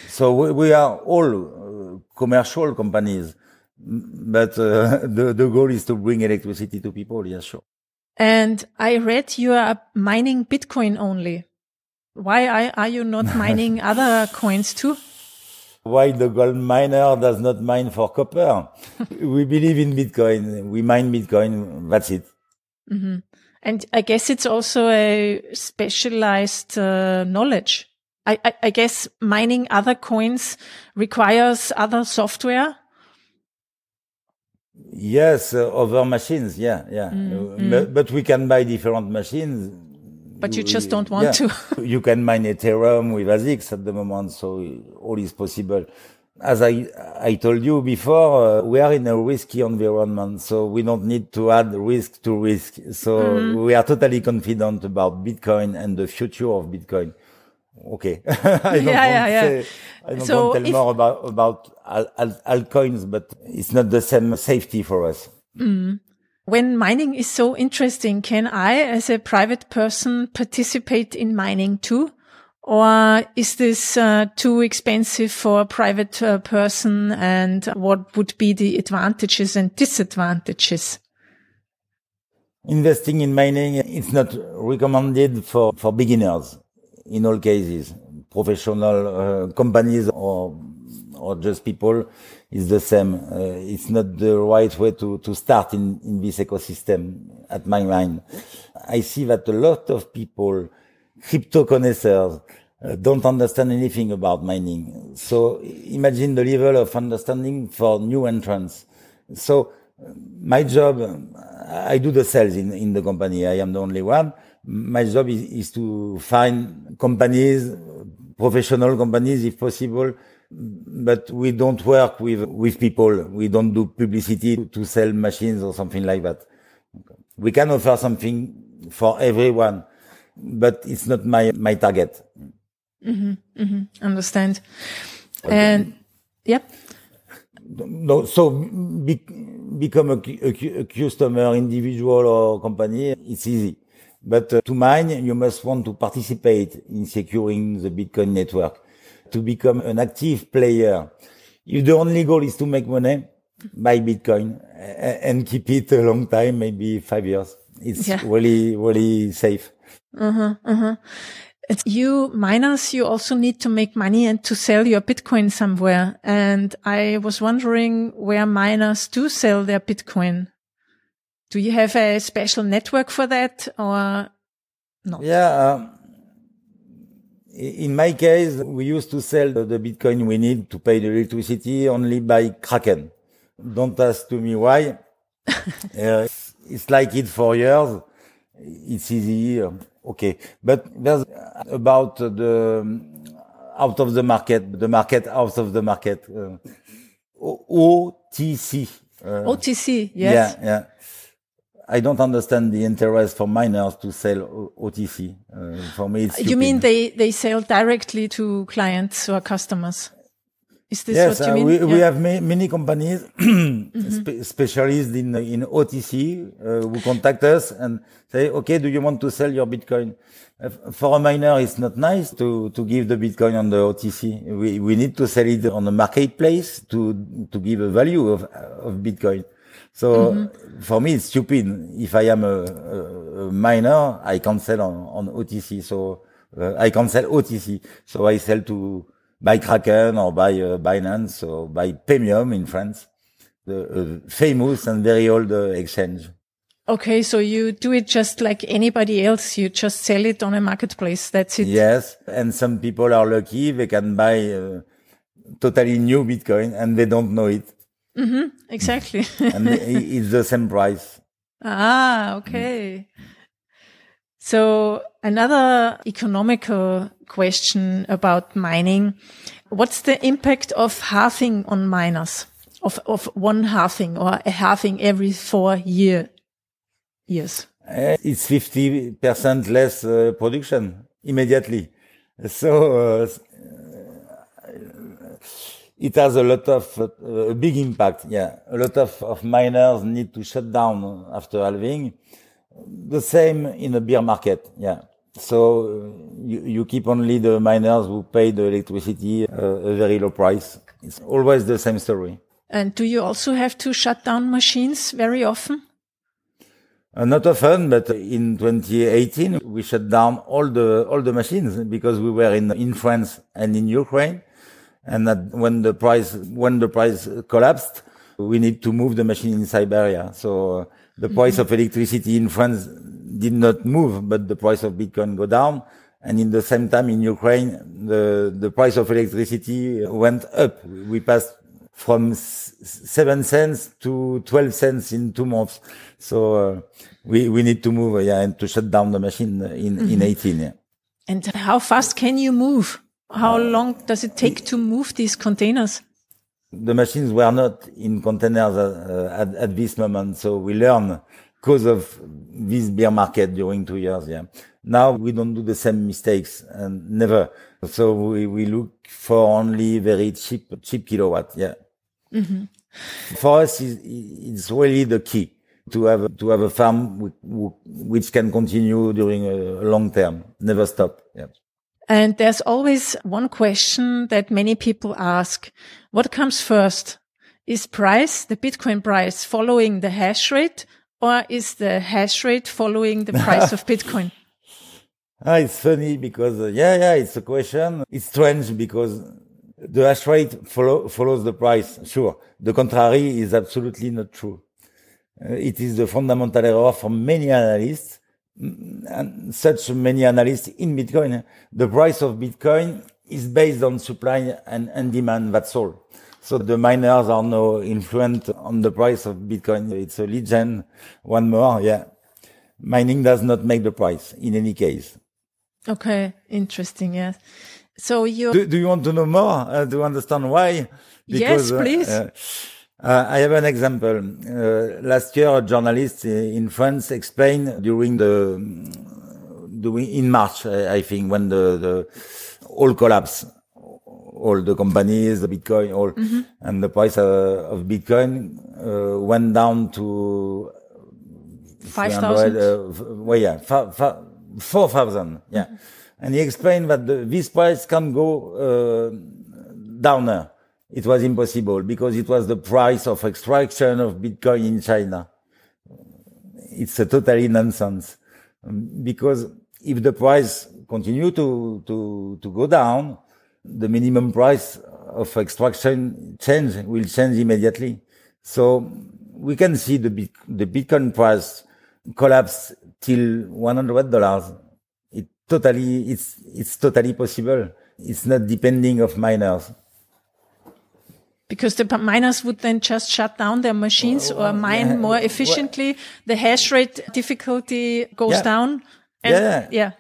So we, we are all uh, commercial companies, but uh, the the goal is to bring electricity to people. Yes, sure. And I read you are mining Bitcoin only. Why are, you not mining other coins too? Why the gold miner does not mine for copper? we believe in Bitcoin. We mine Bitcoin. That's it. And I guess it's also a specialized uh, knowledge. I, I, I guess mining other coins requires other software. Yes, uh, other machines. Yeah, yeah. Uh, But, but we can buy different machines. But you just don't want to. you can mine Ethereum with ASICs at the moment, so all is possible. As I, I told you before, uh, we are in a risky environment, so we don't need to add risk to risk. So Mm-hmm. we are totally confident about Bitcoin and the future of Bitcoin. Okay. I don't Yeah, want yeah, to yeah. say, I don't So want tell if- more about, about al- al- altcoins, but it's not the same safety for us. When mining is so interesting, can I, as a private person, participate in mining too? Or is this uh, too expensive for a private uh, person? And what would be the advantages and disadvantages? Investing in mining, it's not recommended for, for beginners in all cases. Professional uh, companies or, or just people is the same. Uh, it's not the right way to, to start in, in this ecosystem at my mind. I see that a lot of people, crypto connoisseurs, uh, don't understand anything about mining. So imagine the level of understanding for new entrants. So my job, I do the sales in, in the company. I am the only one. My job is, is to find companies, professional companies if possible, but we don't work with, with people. We don't do publicity to sell machines or something like that. We can offer something for everyone, but it's not my, my target. Mm-hmm, mm-hmm. Understand? And yep. No, so be, become a, a, a customer, individual or company, it's easy. But uh, to mine, you must want to participate in securing the Bitcoin network, to become an active player. If the only goal is to make money, buy Bitcoin and keep it a long time, maybe five years. It's Yeah. really, really safe. It's you miners, you also need to make money and to sell your Bitcoin somewhere. And I was wondering where miners do sell their Bitcoin. Do you have a special network for that or no? Yeah. I- in my case, we used to sell the, Bitcoin we need to pay the electricity only by Kraken. Don't ask to me why. uh, it's, like it for years. It's easy. uh, Okay. But there's about the out of the market, the market out of the market. Uh, OTC. Uh, OTC, yes. yeah, yeah. I don't understand the interest for miners to sell O- OTC. Uh, for me, it's You mean they, they sell directly to clients or customers? Is this Yes, what you uh, mean? we, we Yeah. Mm-hmm. have ma- many companies spe- specialists in in OTC uh, who contact us and say, "Okay, do you want to sell your Bitcoin?" Uh, for a miner, it's not nice to to give the Bitcoin on the OTC. We we need to sell it on the marketplace to to give a value of of Bitcoin. So mm-hmm. for me, it's stupid. If I am a, a, a miner, I can't sell on, on OTC. So uh, I can't sell OTC. So I sell to by Kraken or by uh, Binance or by Paymium in France, the uh, famous and very old uh, exchange. Okay, so you do it just like anybody else. You just sell it on a marketplace. That's it. Yes, and some people are lucky; they can buy uh, totally new Bitcoin and they don't know it. Mm-hmm, exactly. and it's the same price. Ah, okay. So another economical question about mining. What's the impact of halving on miners? Of, of one halving or a halving every four year, years? Uh, it's 50% less uh, production immediately. So, uh, it has a lot of uh, a big impact. Yeah, a lot of, of miners need to shut down after halving. The same in a beer market. Yeah. So uh, you, you keep only the miners who pay the electricity uh, a very low price. It's always the same story. And do you also have to shut down machines very often? Uh, not often, but in 2018 we shut down all the all the machines because we were in in France and in Ukraine and that when the price when the price collapsed, we need to move the machine in Siberia. So uh, the price mm-hmm. of electricity in France did not move, but the price of Bitcoin go down. And in the same time in Ukraine, the, the price of electricity went up. We passed from seven cents to 12 cents in two months. So, uh, we, we need to move, yeah, and to shut down the machine in, mm-hmm. in 18. Yeah. And how fast can you move? How long does it take to move these containers? The machines were not in containers uh, at, at, this moment, so we learn because of this bear market during two years. Yeah. Now we don't do the same mistakes and never. So we, we look for only very cheap, cheap kilowatt. Yeah. Mm-hmm. For us, it's really the key to have, to have a farm which can continue during a long term, never stop. Yeah. And there's always one question that many people ask. What comes first? Is price, the Bitcoin price following the hash rate or is the hash rate following the price of Bitcoin? Ah, it's funny because, uh, yeah, yeah, it's a question. It's strange because the hash rate follow, follows the price. Sure. The contrary is absolutely not true. Uh, it is the fundamental error for many analysts and such many analysts in Bitcoin, the price of Bitcoin is based on supply and, and demand. That's all. So the miners are no influence on the price of Bitcoin. It's a legend. One more. Yeah. Mining does not make the price in any case. Okay. Interesting. Yes. So you do, do you want to know more uh, to understand why? Because, yes, uh, please. Uh, uh, I have an example. Uh, last year, a journalist in France explained during the, during, in March, I think, when the, the all collapse, all the companies, the Bitcoin, all, mm-hmm. and the price uh, of Bitcoin uh, went down to 5,000? Uh, well, yeah, 4,000, yeah. Mm-hmm. And he explained that the, this price can go uh, down it was impossible because it was the price of extraction of Bitcoin in China. It's a totally nonsense um, because if the price continue to, to, to go down, the minimum price of extraction change will change immediately. So we can see the, the Bitcoin price collapse till $100. It totally, it's, it's totally possible. It's not depending of miners because the miners would then just shut down their machines oh, or mine yeah, more efficiently. Well, the hash rate difficulty goes yeah, down. yeah. Yeah.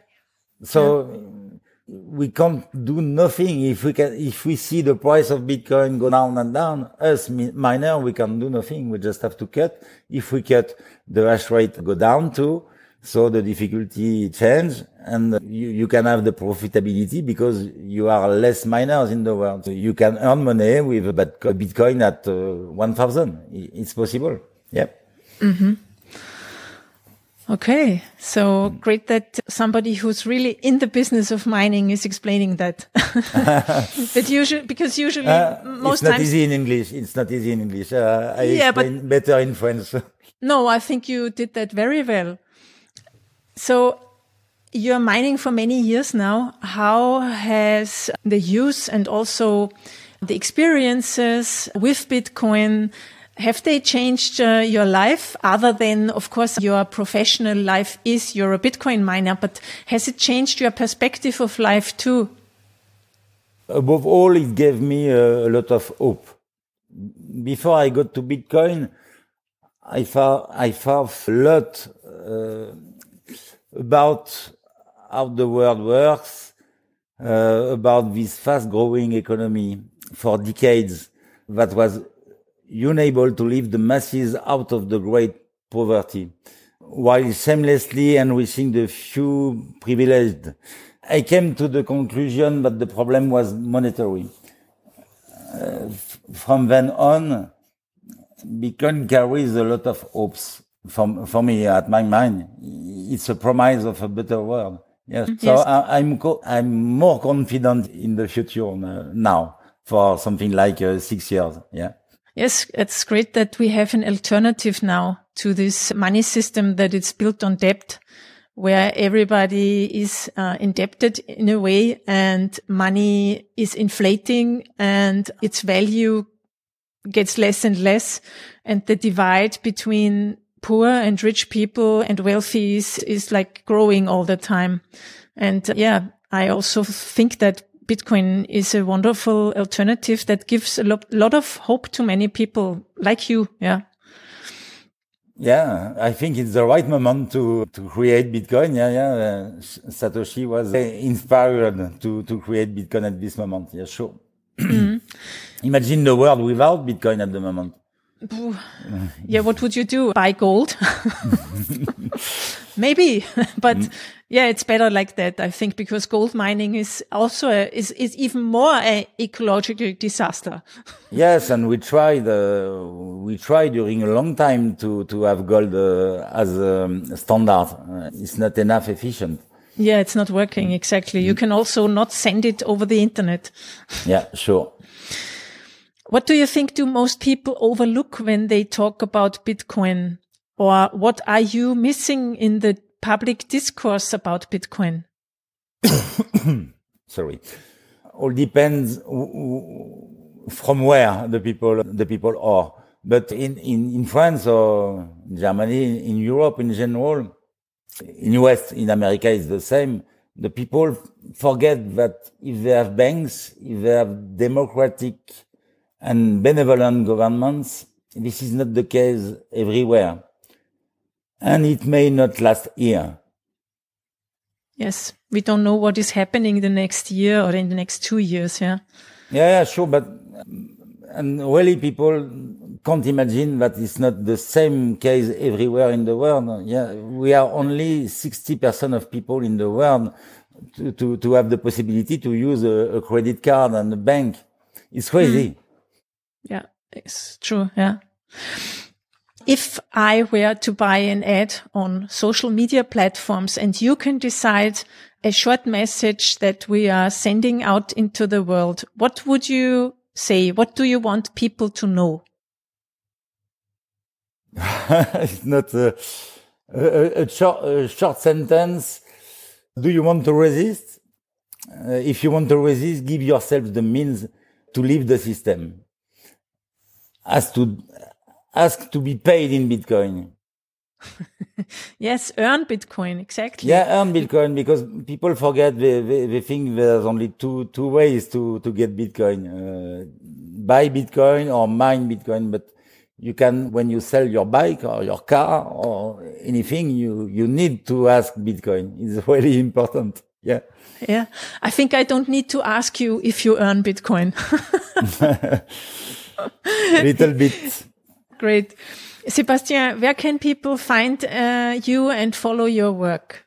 So we can't do nothing if we can, if we see the price of Bitcoin go down and down, us miner, we can do nothing. We just have to cut. If we cut, the hash rate go down too. So the difficulty change and you, you can have the profitability because you are less miners in the world. So you can earn money with a Bitcoin at uh, 1000. It's possible. Yeah. Mm-hmm. Okay. So great that somebody who's really in the business of mining is explaining that. but usually, because usually Uh, most it's not times. easy in English. It's not easy in English. Uh, I Yeah, but- explain better in French. No, I think you did that very well. So you're mining for many years now. How has the use and also the experiences with Bitcoin have they changed uh, your life other than of course your professional life is you're a bitcoin miner but has it changed your perspective of life too Above all, it gave me a, lot of hope. Before I got to Bitcoin, I thought I thought a lot uh, about how the world works, uh, about this fast-growing economy for decades that was unable to lift the masses out of the great poverty, while shamelessly enriching the few privileged. I came to the conclusion that the problem was monetary. Uh, from then on, Bitcoin carries a lot of hopes for, for me at my mind. It's a promise of a better world. Yes. So Yes. I, I'm co- I'm more confident in the future uh, now for something like uh, six years. Yeah. Yes, it's great that we have an alternative now to this money system that it's built on debt, where everybody is uh, indebted in a way and money is inflating and its value gets less and less. And the divide between poor and rich people and wealthy is, is like growing all the time. And uh, yeah, I also think that Bitcoin is a wonderful alternative that gives a lot, lot of hope to many people like you. Yeah. Yeah, I think it's the right moment to, to create Bitcoin. Yeah, yeah. Uh, Satoshi was uh, inspired to, to create Bitcoin at this moment. Yeah, sure. Imagine the world without Bitcoin at the moment. Yeah. What would you do? Buy gold? Maybe, but yeah, it's better like that. I think because gold mining is also a, is, is even more a ecological disaster. Yes, and we tried, uh, we tried during a long time to, to have gold uh, as a standard. Uh, it's not enough efficient. Yeah, it's not working exactly. You can also not send it over the internet. Yeah, sure. What do you think do most people overlook when they talk about Bitcoin? Or what are you missing in the public discourse about Bitcoin? Sorry. All depends from where the people, the people are. But in, in, in France or Germany, in Europe in general, in US, in America, it's the same. The people forget that if they have banks, if they have democratic and benevolent governments, this is not the case everywhere. And it may not last here. Yes, we don't know what is happening the next year or in the next two years. Yeah. Yeah, yeah, sure, but and really people can't imagine that it's not the same case everywhere in the world. Yeah, we are only 60% of people in the world to, to, to have the possibility to use a, a credit card and a bank. It's crazy. Hmm. Yeah, it's true. Yeah. If I were to buy an ad on social media platforms and you can decide a short message that we are sending out into the world, what would you say? What do you want people to know? it's not a, a, a, short, a short sentence. Do you want to resist? Uh, if you want to resist, give yourself the means to leave the system. Ask to, ask to be paid in Bitcoin. Yes, earn Bitcoin. Exactly. Yeah, earn Bitcoin because people forget they, they, they think there's only two, two ways to, to get Bitcoin. Uh, buy Bitcoin or mine Bitcoin, but you can, when you sell your bike or your car or anything, you, you need to ask Bitcoin. It's really important. Yeah. Yeah. I think I don't need to ask you if you earn Bitcoin. Little bit. Great. Sebastian, where can people find uh, you and follow your work?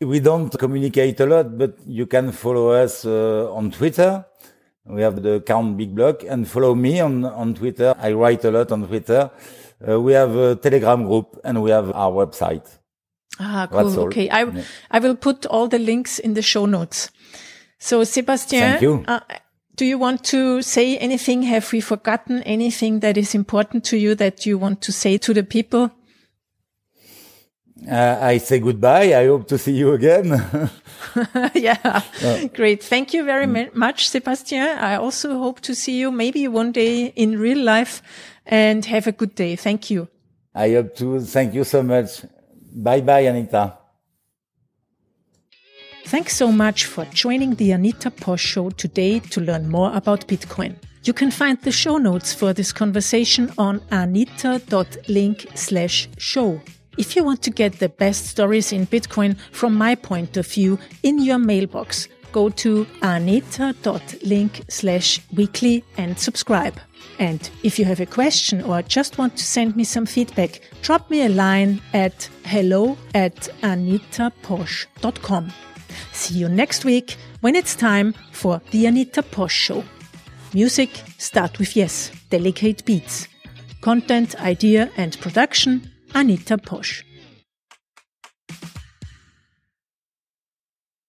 We don't communicate a lot, but you can follow us uh, on Twitter. We have the account BigBlock and follow me on, on Twitter. I write a lot on Twitter. Uh, we have a Telegram group and we have our website. Ah, cool. Okay. I, yeah. I will put all the links in the show notes. So, Sebastien, Thank you. Uh, do you want to say anything? Have we forgotten anything that is important to you that you want to say to the people? Uh, I say goodbye. I hope to see you again. yeah, great. Thank you very mm. much, Sebastien. I also hope to see you maybe one day in real life and have a good day. Thank you. I hope to. Thank you so much. Bye bye, Anita. Thanks so much for joining the Anita Posch Show today to learn more about Bitcoin. You can find the show notes for this conversation on anita.link slash show. If you want to get the best stories in Bitcoin from my point of view in your mailbox, go to anita.link slash weekly and subscribe. And if you have a question or just want to send me some feedback, drop me a line at hello at anitaposch.com. See you next week when it's time for the Anita Posch Show. Music start with yes, delicate beats. Content, idea and production Anita Posch.